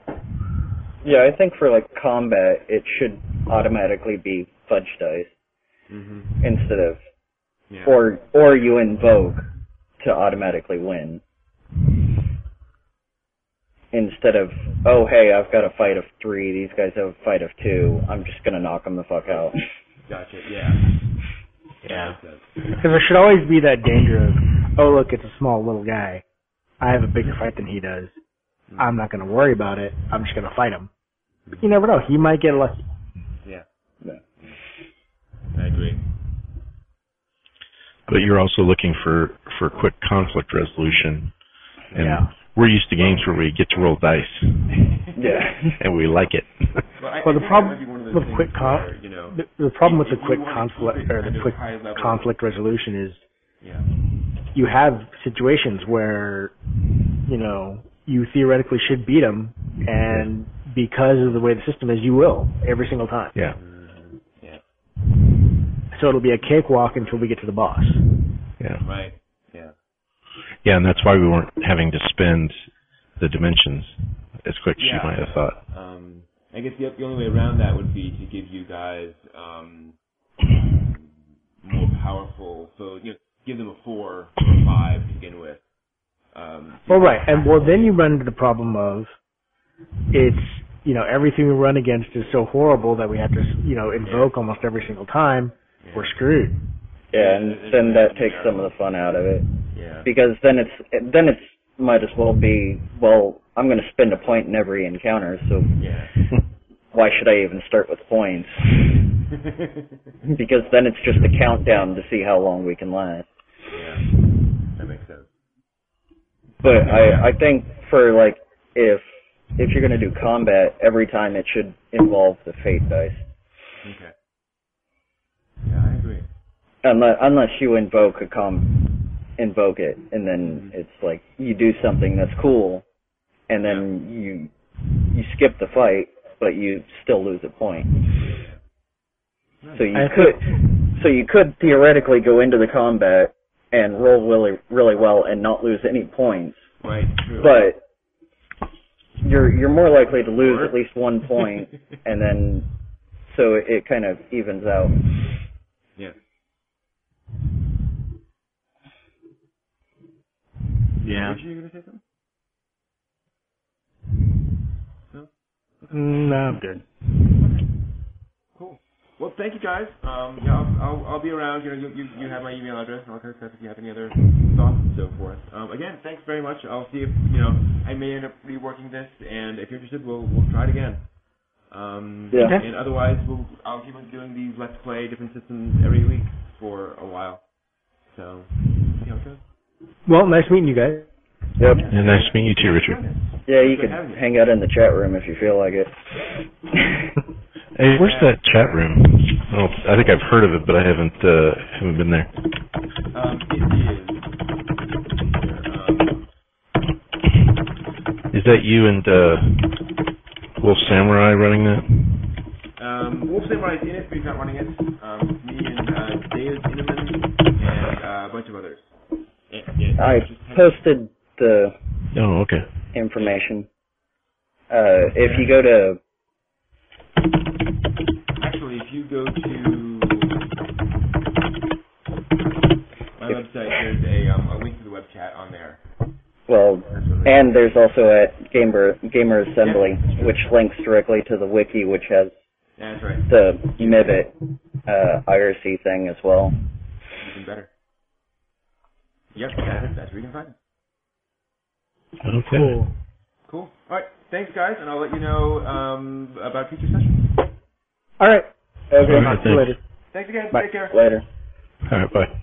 [SPEAKER 2] Yeah, I think for like combat, it should automatically be fudge dice
[SPEAKER 1] hmm
[SPEAKER 2] instead of,
[SPEAKER 1] Yeah.
[SPEAKER 2] or or you invoke to automatically win. Instead of, oh hey, I've got a fight of three, these guys have a fight of two, I'm just gonna knock them the fuck out.
[SPEAKER 1] Gotcha. Yeah.
[SPEAKER 4] Yeah.
[SPEAKER 1] Makes.
[SPEAKER 4] Because there should always be that danger of, oh look, it's a small little guy. I have a bigger fight than he does. I'm not going to worry about it. I'm just going to fight him. But you never know. He might get lucky.
[SPEAKER 1] Yeah.
[SPEAKER 2] Yeah.
[SPEAKER 1] I agree.
[SPEAKER 3] But you're also looking for for quick conflict resolution. And
[SPEAKER 4] Yeah.
[SPEAKER 3] we're used to games where we get to roll dice,
[SPEAKER 2] Yeah.
[SPEAKER 3] and we like it.
[SPEAKER 1] Well, I,
[SPEAKER 4] Well, the problem
[SPEAKER 1] that might be one of those
[SPEAKER 4] with
[SPEAKER 1] things
[SPEAKER 4] quick con-
[SPEAKER 1] where, you know,
[SPEAKER 4] The, the problem with
[SPEAKER 1] If
[SPEAKER 4] the quick conflict
[SPEAKER 1] keep
[SPEAKER 4] or the quick conflict resolution is
[SPEAKER 1] yeah.
[SPEAKER 4] you have situations where you know you theoretically should beat them, and because of the way the system is, you will every single time.
[SPEAKER 3] Yeah.
[SPEAKER 1] Yeah.
[SPEAKER 4] So it'll be a cakewalk until we get to the boss.
[SPEAKER 3] Yeah.
[SPEAKER 1] Right. Yeah.
[SPEAKER 3] Yeah, and that's why we weren't having to spend the dimensions as quick as
[SPEAKER 1] Yeah.
[SPEAKER 3] you might have thought.
[SPEAKER 1] Um, I guess the, the only way around that would be to give you guys um, more powerful. So you know, give them a four or a five to begin with. Um,
[SPEAKER 4] Well, right, and well, then you run into the problem of it's you know everything we run against is so horrible that we have to you know invoke almost every single time.
[SPEAKER 1] Yeah.
[SPEAKER 4] We're screwed.
[SPEAKER 2] Yeah, and then that takes some of the fun out of it.
[SPEAKER 1] Yeah.
[SPEAKER 2] Because then it's, then it's, might as well be, well, I'm gonna spend a point in every encounter, so
[SPEAKER 1] Yeah.
[SPEAKER 2] why should I even start with points? Because then it's just a countdown to see how long we can last.
[SPEAKER 1] yeah. That makes sense.
[SPEAKER 2] But I, I think for like, if, if you're gonna do combat, every time it should involve the fate dice.
[SPEAKER 1] Okay. Yeah, I agree.
[SPEAKER 2] Unless, unless you invoke a com, invoke it, and then mm-hmm. it's like, you do something that's cool, and then you, you skip the fight, but you still lose a point. So you
[SPEAKER 4] I
[SPEAKER 2] could, so you could theoretically go into the combat and roll really, really well and not lose any points,
[SPEAKER 1] Right. True.
[SPEAKER 2] but you're you're more likely to lose at least one point, and then so it, it kind of evens out.
[SPEAKER 1] Yeah.
[SPEAKER 4] Yeah.
[SPEAKER 1] You gonna say something? No.
[SPEAKER 4] Mm, No, I'm good.
[SPEAKER 1] Cool. Well, thank you guys. Um, yeah, I'll, I'll, I'll be around. You know, you, you, you have my email address and all kinds of stuff if you have any other thoughts and so forth. Um, again, thanks very much. I'll see if, you know, I may end up reworking this, and if you're interested, we'll, we'll try it again. Um,
[SPEAKER 2] Yeah.
[SPEAKER 1] And otherwise, we'll, I'll keep on doing these Let's Play different systems every week for a while. So, see how it goes.
[SPEAKER 4] Well, nice meeting you guys.
[SPEAKER 2] Yep.
[SPEAKER 3] And nice to meet you too, Richard.
[SPEAKER 2] Yeah, you
[SPEAKER 1] Good
[SPEAKER 2] can hang out in the chat room if you feel like it.
[SPEAKER 3] Hey, where's that chat room? I, I think I've heard of it, but I haven't uh, haven't been there.
[SPEAKER 1] Um, it is. Um,
[SPEAKER 3] Is that you and uh, Wolf Samurai running that?
[SPEAKER 1] Um, Wolf Samurai is in it, but he's not running it. And- and-
[SPEAKER 2] I posted the
[SPEAKER 3] Oh, okay.
[SPEAKER 2] information. Uh, if you go to
[SPEAKER 1] Actually, if you go to my website, there's a, um, a link to the web chat on there.
[SPEAKER 2] well,
[SPEAKER 1] That's what it is.
[SPEAKER 2] and there's also at Gamer Gamer Assembly, which links directly to the wiki, which has
[SPEAKER 1] Yeah, that's right.
[SPEAKER 2] the Mibbit uh, IRC thing as well.
[SPEAKER 1] Even better. Yep, that's, that's where you can find it.
[SPEAKER 3] Okay.
[SPEAKER 4] Cool.
[SPEAKER 1] Cool. All right, thanks guys, and I'll let you know um, about future sessions.
[SPEAKER 4] All right.
[SPEAKER 2] Okay.
[SPEAKER 3] All right,
[SPEAKER 4] Talk to you
[SPEAKER 3] thanks.
[SPEAKER 4] later.
[SPEAKER 1] Thanks again.
[SPEAKER 4] Bye.
[SPEAKER 1] Take care.
[SPEAKER 2] Later.
[SPEAKER 3] All right, bye.